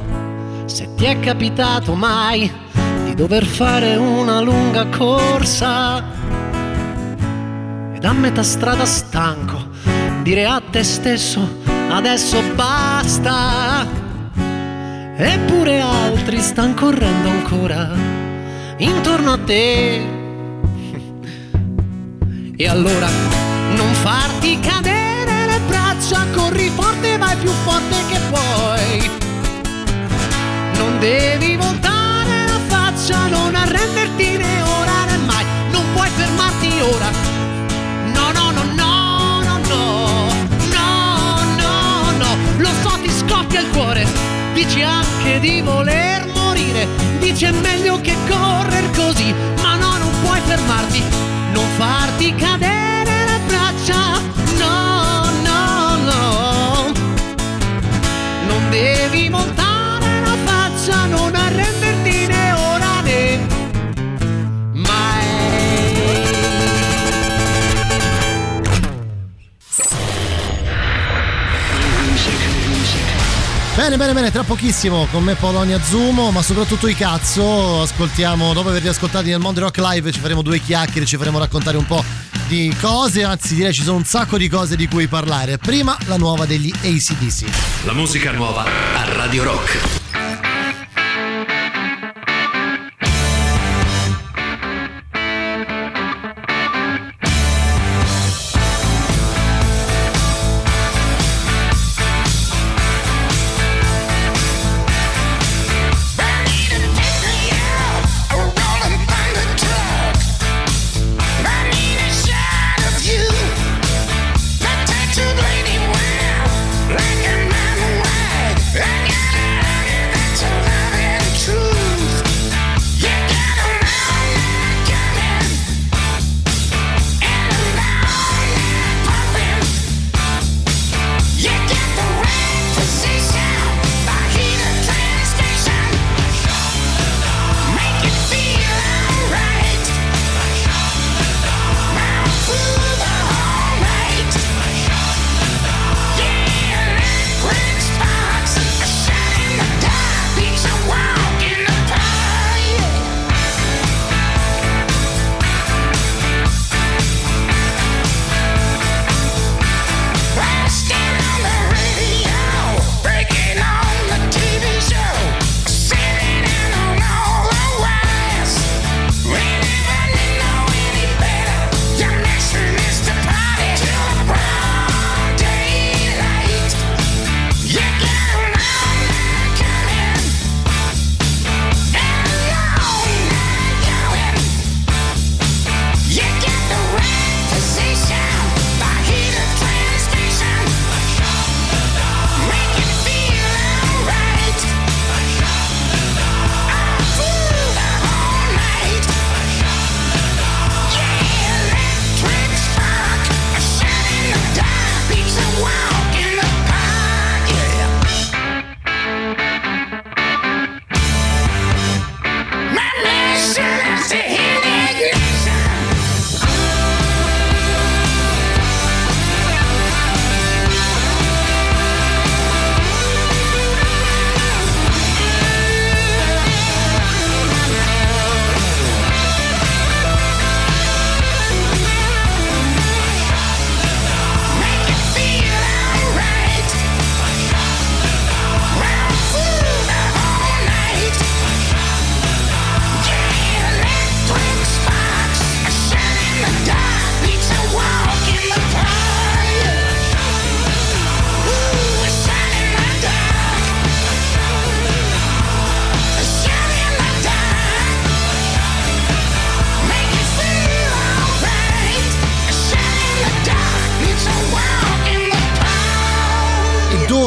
K: se ti è capitato mai di dover fare una lunga corsa ed a metà strada stanco dire a te stesso adesso basta. Eppure altri stanno correndo ancora intorno a te. E allora non farti cadere le braccia, corri forte, vai più forte che puoi. Non devi voltare Dici anche di voler morire. Dici è meglio che correr così. Ma no, non puoi fermarti. Non farti cadere le braccia. No, no, no. Non devi montare
C: Bene, bene, bene, tra pochissimo con me Polonia Zumo, ma soprattutto i cazzo. Ascoltiamo, dopo averli ascoltati nel Mondo Rock Live, ci faremo due chiacchiere, ci faremo raccontare un po' di cose, anzi direi ci sono un sacco di cose di cui parlare. Prima la nuova degli ACDC.
J: La musica nuova a Radio Rock.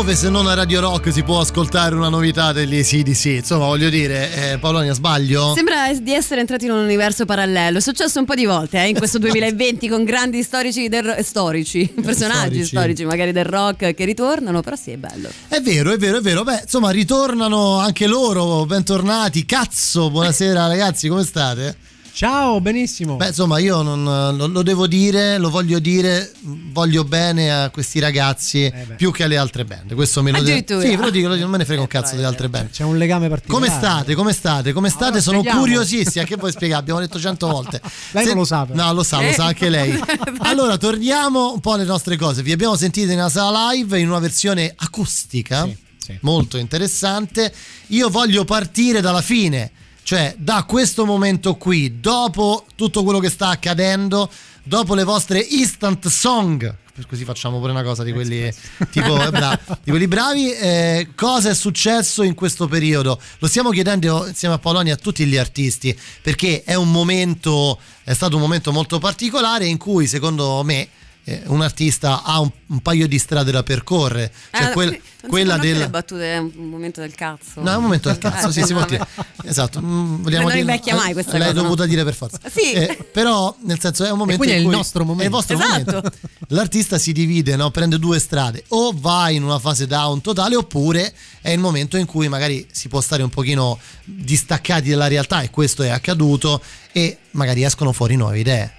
C: Dove se non a Radio Rock si può ascoltare una novità degli ACDC? Insomma, voglio dire, eh, Paolonia, sbaglio?
E: Sembra di essere entrati in un universo parallelo. È successo un po' di volte eh, in questo 2020 con grandi storici, del, storici personaggi
C: Storici.
E: storici. magari del rock che ritornano, però sì, è bello.
C: È vero, è vero, è vero. Beh, insomma, ritornano anche loro, bentornati. Cazzo, buonasera ragazzi, come state?
M: Ciao, benissimo.
C: Beh, insomma, io non lo, lo devo dire, lo voglio dire, voglio bene a questi ragazzi più che alle altre band. Questo me lo dico. Sì, ve lo dico, non me ne frega un cazzo delle altre band.
M: C'è un legame particolare.
C: Come state? Come state? Come state?
M: lo
C: Sono
M: spieghiamo.
C: curiosissima. Che vuoi spiegare? Abbiamo detto cento volte.
M: Lei non lo sa, però.
C: No, lo sa, lo
E: Eh.
C: sa anche lei. Allora, torniamo un po' alle nostre cose. Vi abbiamo sentito in una sala live in una versione acustica,
M: Sì, sì.
C: molto interessante. Io voglio partire dalla fine, cioè da questo momento qui, dopo tutto quello che sta accadendo, dopo le vostre instant song. Così facciamo pure una cosa di quelli tipo eh, bra- di quelli bravi. eh, cosa è successo in questo periodo? Lo stiamo chiedendo insieme a Polonia a tutti gli artisti perché è un momento, è stato un momento molto particolare in cui secondo me eh, un artista ha un, un paio di strade da percorrere. Cioè
E: Ah,
C: quel- quella del.
E: le battute è un momento del cazzo.
C: No, è un momento del cazzo, sì, si può dire. Esatto, mm, vogliamo
E: non
C: dire-
E: invecchia mai questa
C: L'hai
E: cosa,
C: dovuta
E: no?
C: dire per forza.
E: Sì.
C: Eh, però, nel senso, è un momento in
M: è il
C: cui-
M: nostro momento.
C: È il vostro
E: Esatto.
C: momento. L'artista si divide, no? prende due strade. O va in una fase down totale, oppure è il momento in cui magari si può stare un pochino distaccati dalla realtà, e questo è accaduto, e magari escono fuori nuove idee.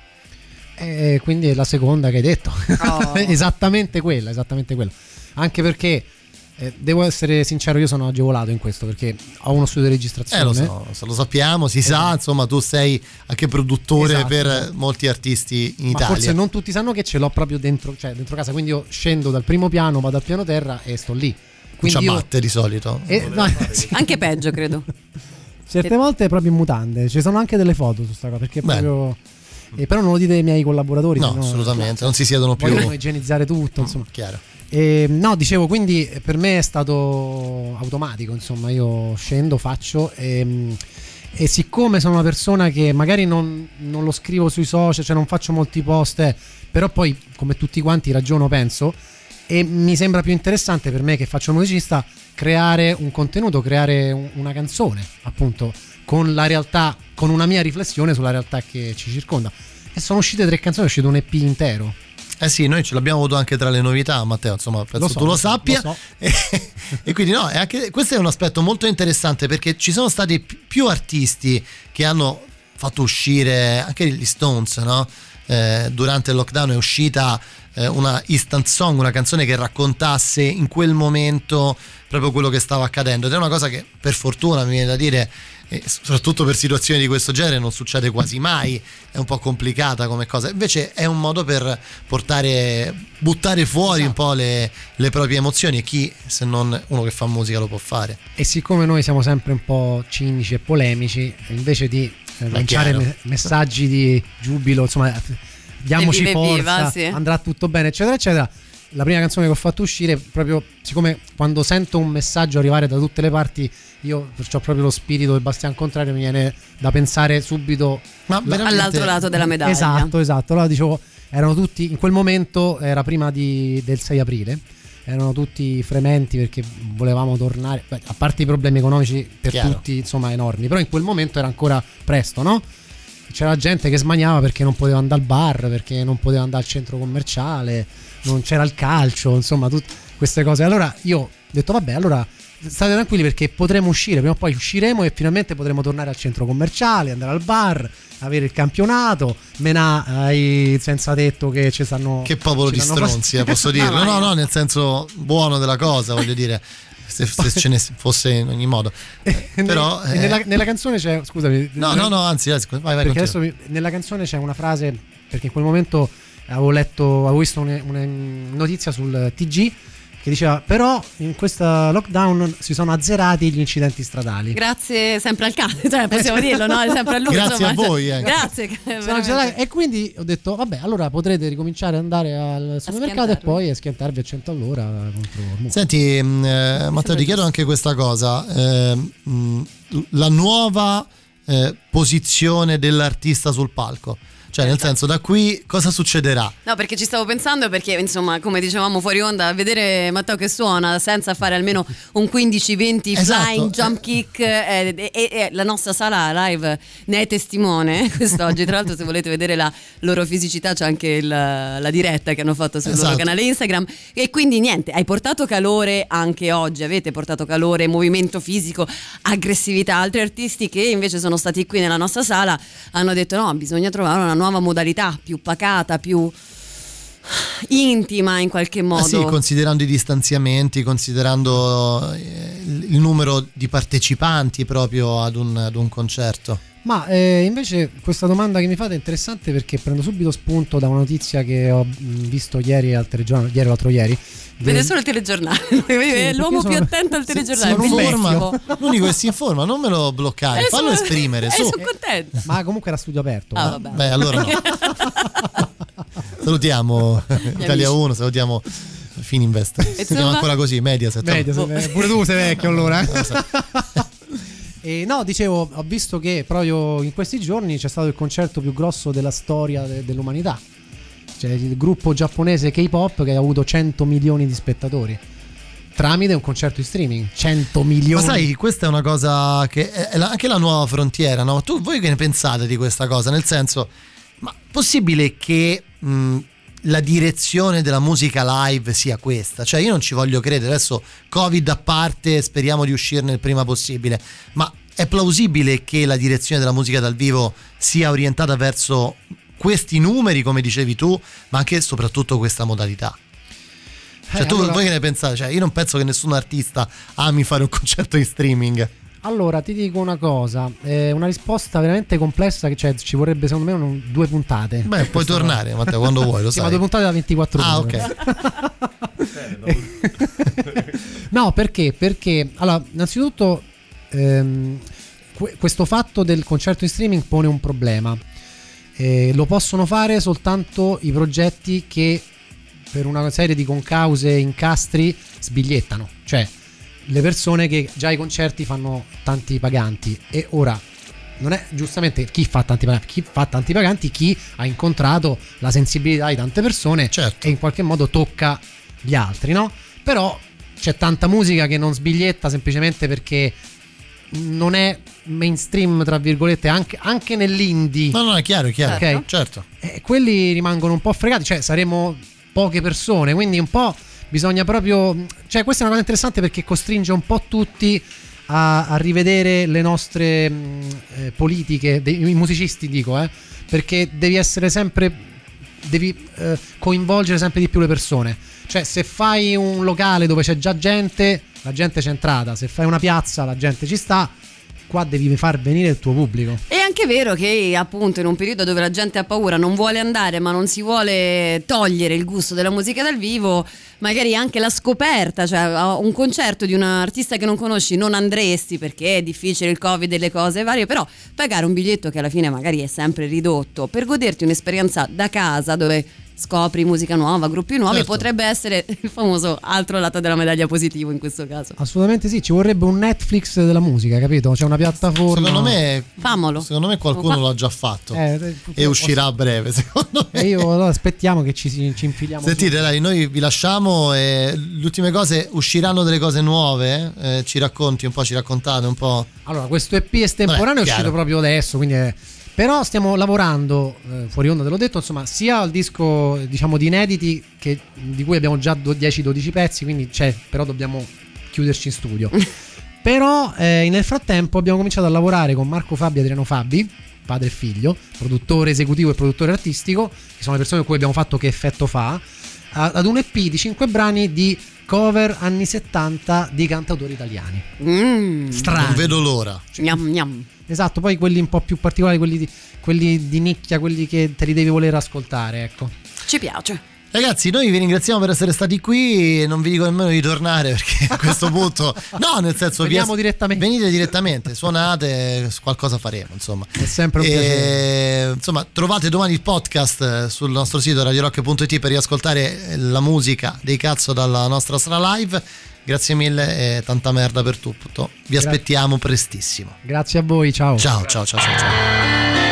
M: Eh, quindi è la seconda che hai detto.
E: Oh.
M: esattamente quella, esattamente quella. Anche perché
K: Eh, devo essere sincero, io sono agevolato in questo perché ho uno studio di registrazione.
C: Eh, lo so, lo sappiamo, si sa, insomma, tu sei anche produttore
K: Esatto,
C: per molti artisti in
K: Ma
C: Italia.
K: forse non tutti sanno che ce l'ho proprio dentro, cioè dentro casa, quindi io scendo dal primo piano, vado al piano terra e sto lì. Quindi io,
C: ciabatte di solito.
K: eh, no, sì.
E: Anche peggio, credo.
K: certe volte proprio in mutande, ci sono anche delle foto su sta cosa, perché
C: Bene.
K: proprio... eh, però non lo dite ai miei collaboratori,
C: No, assolutamente, non si siedono più.
K: vogliono igienizzare tutto, insomma.
C: Chiaro.
K: E, no, dicevo, quindi eh, per me è stato automatico, insomma, io scendo, faccio e, e siccome sono una persona che magari non, non lo scrivo sui social, cioè non faccio molti post, eh, però poi come tutti quanti ragiono, penso, e mi sembra più interessante per me che faccio il musicista creare un contenuto, creare un- una canzone, appunto, con la realtà, con una mia riflessione sulla realtà che ci circonda. E sono uscite tre canzoni, è uscito un EP intero.
C: Eh sì, noi ce l'abbiamo avuto anche tra le novità, Matteo, insomma, penso
K: Lo so,
C: tu lo,
K: lo so,
C: sappia.
K: lo so.
C: E, e quindi no, è anche, questo è un aspetto molto interessante perché ci sono stati pi- più artisti che hanno fatto uscire anche gli Stones, no? Eh, durante il lockdown è uscita eh, una instant song, una canzone che raccontasse in quel momento proprio quello che stava accadendo ed è una cosa che per fortuna mi viene da dire e soprattutto per situazioni di questo genere non succede quasi mai, è un po' complicata come cosa, invece è un modo per portare, buttare fuori un po' le, le proprie emozioni e chi se non uno che fa musica lo può fare.
K: E siccome noi siamo sempre un po' cinici e polemici, invece di eh, lanciare me- messaggi di giubilo, insomma, diamoci
E: Evviva, evviva,
K: forza,
E: sì.
K: andrà tutto bene, eccetera, eccetera. La prima canzone che ho fatto uscire, proprio siccome quando sento un messaggio arrivare da tutte le parti, io ho proprio lo spirito del Bastian Contrario, mi viene da pensare subito
C: Ma
E: All'altro lato della medaglia.
K: Esatto, esatto. Allora dicevo, erano tutti, in quel momento era prima di- del 6 aprile, erano tutti frementi perché volevamo tornare, beh, a parte i problemi economici per
C: Chiaro.
K: tutti, insomma, enormi, però in quel momento era ancora presto, no? C'era gente che smaniava perché non poteva andare al bar, perché non poteva andare al centro commerciale, non c'era il calcio, insomma, tutte queste cose. Allora io ho detto, vabbè, allora state tranquilli perché potremo uscire, prima o poi usciremo e finalmente potremo tornare al centro commerciale, andare al bar, avere il campionato, menà ai senza tetto che ci stanno...
C: Che popolo di stronzi, eh, posso dirlo? No, no, nel senso buono della cosa, voglio dire, se, se ce ne fosse in ogni modo. Però... Eh,
K: nella, nella canzone c'è, scusami,
C: No, no, no, anzi, vai, vai,
K: perché
C: continua.
K: adesso nella canzone c'è una frase, perché in quel momento avevo letto, avevo visto una, una notizia sul TG che diceva però in questa lockdown si sono azzerati gli incidenti stradali.
E: Grazie sempre al cane, cioè possiamo dirlo, no? Sempre a lui.
C: Grazie
E: insomma,
C: a voi, eh.
E: Grazie. Veramente.
K: e quindi ho detto vabbè allora potrete ricominciare ad andare al supermercato e poi a schiantarvi a 100 all'ora contro Mu.
C: Senti, mh, eh, Matteo, ti chiedo anche questa cosa. eh, la nuova eh, posizione dell'artista sul palco. Cioè, nel senso, da qui cosa succederà?
E: No, perché ci stavo pensando perché, insomma, come dicevamo fuori onda, vedere Matteo che suona senza fare almeno un 15-20
C: Esatto.
E: flying jump kick eh, e, e- e la nostra sala live ne è testimone quest'oggi. Tra l'altro, se volete vedere la loro fisicità, c'è anche il- la diretta che hanno fatto sul loro
C: Esatto.
E: canale Instagram. E quindi niente, hai portato calore anche oggi, avete portato calore, movimento fisico, aggressività. Altri artisti che invece sono stati qui nella nostra sala hanno detto no, bisogna trovare una nuova modalità più pacata, più intima in qualche
C: Eh
E: modo.
C: sì, considerando i distanziamenti, considerando eh, il numero di partecipanti proprio ad un, ad un concerto.
K: Ma eh, invece questa domanda che mi fate è interessante perché prendo subito spunto da una notizia che ho visto ieri al telegiornale, ieri o l'altro ieri.
E: Vede solo il telegiornale, è l'uomo
K: io
E: più
K: sono-
E: attento al
K: Sì,
E: telegiornale.
K: sono un
C: informa, l'unico che si informa, non me lo bloccare,
E: Eh,
C: fallo
E: sono-
C: esprimere.
E: eh,
C: Su.
E: sono contenta.
K: Ma comunque era studio aperto.
E: Ah,
K: eh.
E: vabbè.
C: Beh, allora no. Salutiamo Italia
E: amici.
C: 1, salutiamo Fininvest. Si chiama ancora così, Mediaset.
K: Media,
C: Boh.
K: se- pure tu sei vecchio allora. E no, dicevo, ho visto che proprio in questi giorni c'è stato il concerto più grosso della storia de- dell'umanità. Cioè il gruppo giapponese K-pop che ha avuto 100 milioni di spettatori. Tramite un concerto in streaming. 100 milioni.
C: Ma sai, questa è una cosa che è la- anche la nuova frontiera, no? Tu, voi che ne pensate di questa cosa? Nel senso, ma possibile che mh, la direzione della musica live sia questa? Cioè, io non ci voglio credere. Adesso, Covid a parte, speriamo di uscirne il prima possibile. Ma è plausibile che la direzione della musica dal vivo sia orientata verso questi numeri, come dicevi tu, ma anche e soprattutto questa modalità? Cioè,
K: Eh,
C: tu,
K: allora-
C: voi che ne pensate? Cioè, io non penso che nessun artista ami fare un concerto in streaming.
K: Allora, ti dico una cosa, è una risposta veramente complessa che cioè, ci vorrebbe secondo me un- due puntate.
C: Beh, puoi tornare, Matteo, quando vuoi, lo
K: Sì,
C: sai.
K: ma due puntate da 24
C: Ah,
K: ore.
C: ok.
K: No, perché? Perché, allora, innanzitutto, ehm, que- questo fatto del concerto in streaming pone un problema. Eh, lo possono fare soltanto i progetti che per una serie di concause incastri sbigliettano, cioè le persone che già i concerti fanno tanti paganti e ora non è giustamente chi fa tanti paganti, chi fa tanti paganti, chi ha incontrato la sensibilità di tante persone
C: Certo.
K: e in qualche modo tocca gli altri, no? Però c'è tanta musica che non sbiglietta semplicemente perché non è mainstream, tra virgolette, anche, anche nell'indie.
C: No, no, è chiaro, è chiaro.
K: Ok.
C: Certo.
K: E quelli rimangono un po' fregati, cioè saremo poche persone, quindi un po' bisogna proprio... Cioè questa è una cosa interessante perché costringe un po' tutti a, a rivedere le nostre mh, eh, politiche, dei, i musicisti dico, eh, perché devi essere sempre... devi eh, coinvolgere sempre di più le persone. Cioè se fai un locale dove c'è già gente, la gente c'è entrata, se fai una piazza la gente ci sta, qua devi far venire il tuo pubblico.
E: È anche vero che appunto in un periodo dove la gente ha paura, non vuole andare, ma non si vuole togliere il gusto della musica dal vivo, magari anche la scoperta, cioè un concerto di un artista che non conosci non andresti perché è difficile il covid e le cose varie, però pagare un biglietto che alla fine magari è sempre ridotto per goderti un'esperienza da casa dove scopri musica nuova, gruppi nuovi,
C: Certo.
E: potrebbe essere il famoso altro lato della medaglia positivo in questo caso.
K: Assolutamente sì, ci vorrebbe un Netflix della musica, capito? C'è una piattaforma.
C: Secondo me,
E: Famolo.
C: secondo me qualcuno l'ha già fatto.
K: Eh,
C: e uscirà a breve, secondo me.
K: E io allora aspettiamo che ci, ci infiliamo.
C: Sentite, dai, noi vi lasciamo e le ultime cose usciranno delle cose nuove. eh, ci racconti un po', ci raccontate un po'.
K: Allora, questo EP estemporaneo è
C: chiaro.
K: uscito proprio adesso, quindi è- Però stiamo lavorando, eh, fuori onda te l'ho detto, insomma, sia al disco diciamo di inediti che- di cui abbiamo già do- 10-12 pezzi, quindi c'è, però dobbiamo chiuderci in studio. però eh, nel frattempo abbiamo cominciato a lavorare con Marco Fabi e Adriano Fabi, padre e figlio, produttore esecutivo e produttore artistico, che sono le persone con cui abbiamo fatto Che effetto fa, ad un EP di 5 brani di cover anni 70 di cantautori italiani.
E: Mm.
K: Strani.
C: Non vedo l'ora.
E: Gnam, gnam.
K: Esatto, poi quelli un po' più particolari, quelli di, quelli di nicchia, quelli che te li devi voler ascoltare, ecco.
E: Ci piace.
C: Ragazzi, noi vi ringraziamo per essere stati qui. Non vi dico nemmeno di tornare perché a questo punto, no, nel senso, vi
K: Veniamo
C: as-
K: direttamente.
C: venite direttamente, suonate, qualcosa faremo. Insomma,
K: È sempre un
C: E,
K: piacere.
C: Insomma, trovate domani il podcast eh, sul nostro sito radiorock.it per riascoltare eh, la musica dei cazzo dalla nostra sala live. Grazie mille e tanta merda per tutto. Vi aspettiamo prestissimo.
K: Grazie a voi, ciao.
C: Ciao, ciao, ciao, ciao. ciao.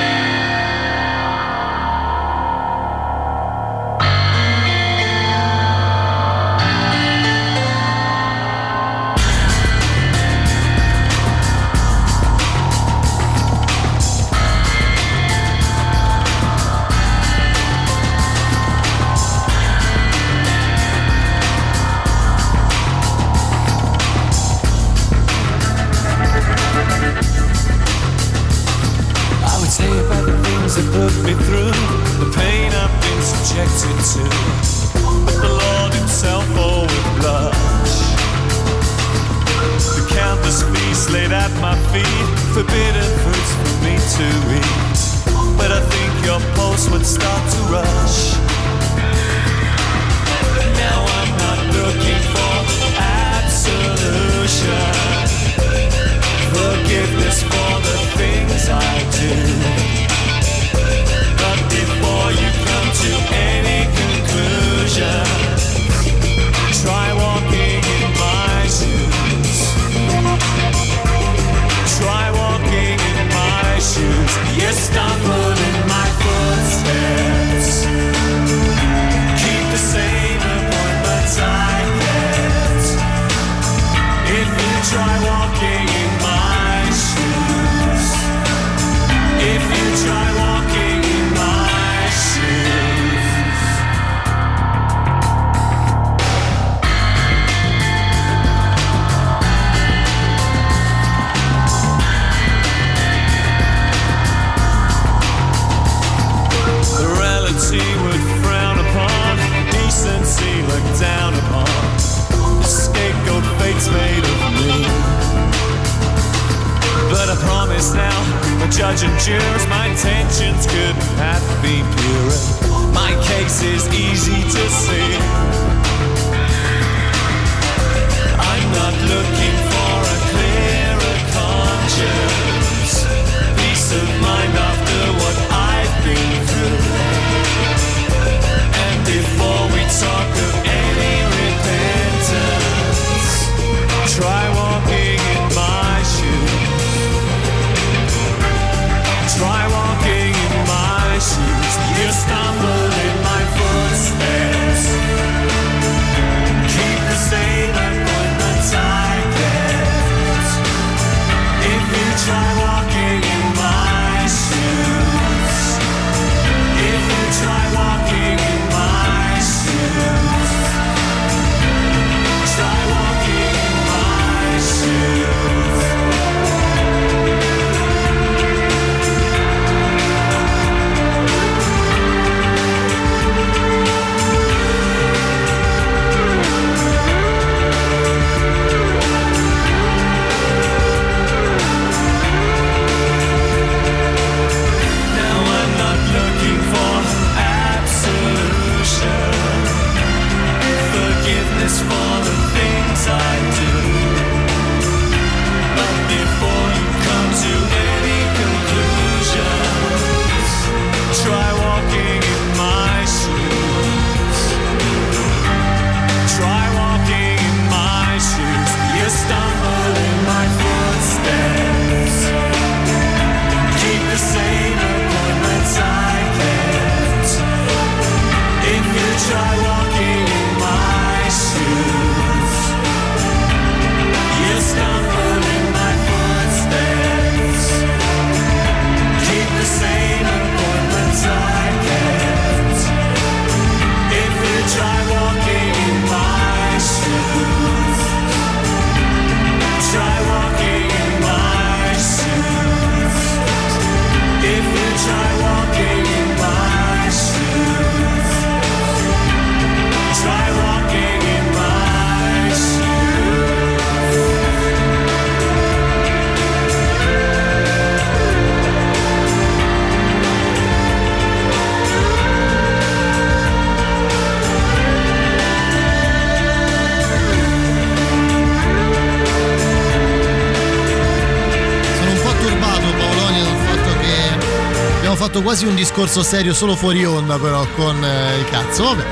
C: Quasi un discorso serio solo fuori onda però con eh, il cazzo. Vabbè.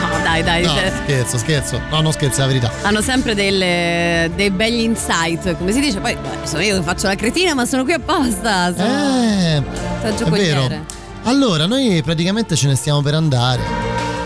E: No, dai, dai.
C: No,
E: cioè,
C: scherzo, scherzo. No, non scherzo, è la verità.
E: hanno sempre delle- dei begli insight, come si dice. Poi beh, sono io che faccio la cretina, ma sono qui apposta. Sono
C: Eh,
E: un
C: è vero. Allora, noi praticamente ce ne stiamo per andare.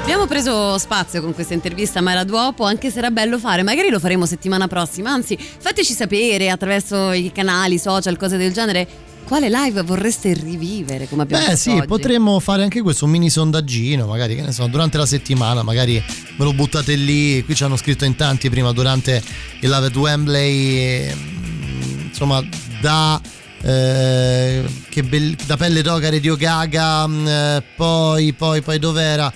E: Abbiamo preso spazio con questa intervista, ma era dopo, anche se era bello fare. Magari lo faremo settimana prossima. Anzi, fateci sapere attraverso i canali, social, cose del genere. Quale live vorreste rivivere? Come abbiamo
C: Beh,
E: fatto
C: sì,
E: oggi?
C: potremmo fare anche questo, un mini sondaggino, magari, che ne so, durante la settimana, magari me lo buttate lì. Qui ci hanno scritto in tanti prima durante il Live at Wembley, ehm, insomma, da eh, che bel- da pelle d'oca Radio Gaga, mh, eh, poi, poi, poi dov'era?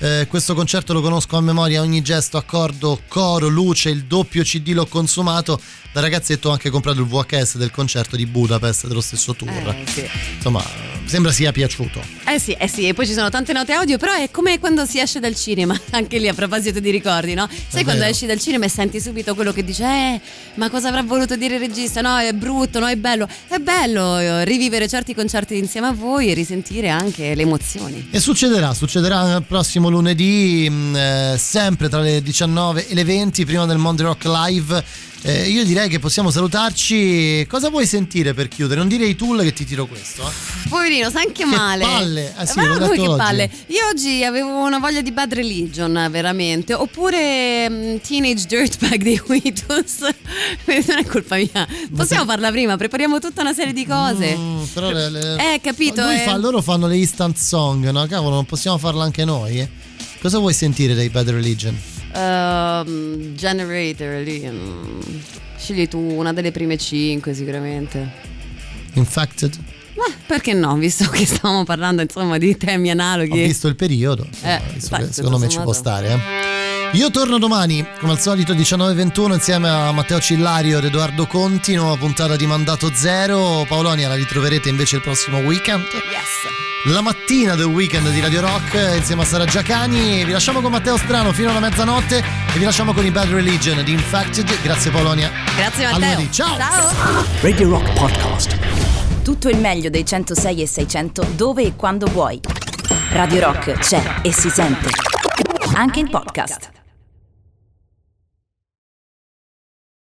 C: Eh, questo concerto lo conosco a memoria, ogni gesto, accordo, coro, luce, il doppio CD l'ho consumato. Da ragazzetto ho anche comprato il VHS del concerto di Budapest dello stesso tour.
E: Eh, sì.
C: Insomma, sembra sia piaciuto.
E: Eh sì, eh sì, e poi ci sono tante note audio, però è come quando si esce dal cinema, anche lì a proposito di ricordi, no? Sai quando
C: vero.
E: esci dal cinema e senti subito quello che dice, eh, ma cosa avrà voluto dire il regista? No, è brutto, no, è bello. È bello eh, rivivere certi concerti insieme a voi e risentire anche le emozioni.
C: E succederà, succederà il prossimo lunedì, mh, eh, sempre tra le 19 e le 20, prima del Monday Rock Live. Eh, io direi che possiamo salutarci. Cosa vuoi sentire per chiudere? Non direi Tool che ti tiro questo. eh.
E: Poverino, sai anche male.
C: palle. Eh sì,
E: Ma
C: detto
E: che
C: oggi.
E: palle. Io oggi avevo una voglia di Bad Religion, veramente. Oppure mm, Teenage Dirtbag dei Beatles. non è colpa mia. Possiamo farla prima, prepariamo tutta una serie di cose.
C: Mm, però le- le-
E: Eh, capito,
C: Lui
E: eh.
C: fa- loro fanno le instant song, no? Cavolo, non possiamo farla anche noi? eh? Cosa vuoi sentire dei Bad Religion?
E: Ehm, generator lì. mm, Scegli tu una delle prime cinque, sicuramente.
C: Infected?
E: Ma perché no? Visto che stavamo parlando insomma di temi
C: Ho
E: analoghi.
C: visto il periodo, insomma,
E: Eh,
C: visto
E: tutto
C: secondo me ci può stare. Eh? Io torno domani, come al solito 19.21 insieme a Matteo Cillario ed Edoardo Conti, nuova puntata di Mandato Zero. Paolonia la ritroverete invece il prossimo weekend.
E: Yes.
C: La mattina del weekend di Radio Rock insieme a Sara Giacani. Vi lasciamo con Matteo Strano fino alla mezzanotte e vi lasciamo con i Bad Religion di Infected. Grazie Paolonia.
E: Grazie
C: A
E: Matteo.
C: lunedì, ciao.
E: Ciao.
J: Radio Rock Podcast.
B: Tutto il meglio dei 106 e 600 dove e quando vuoi. Radio Rock c'è e si sente. Anche in podcast.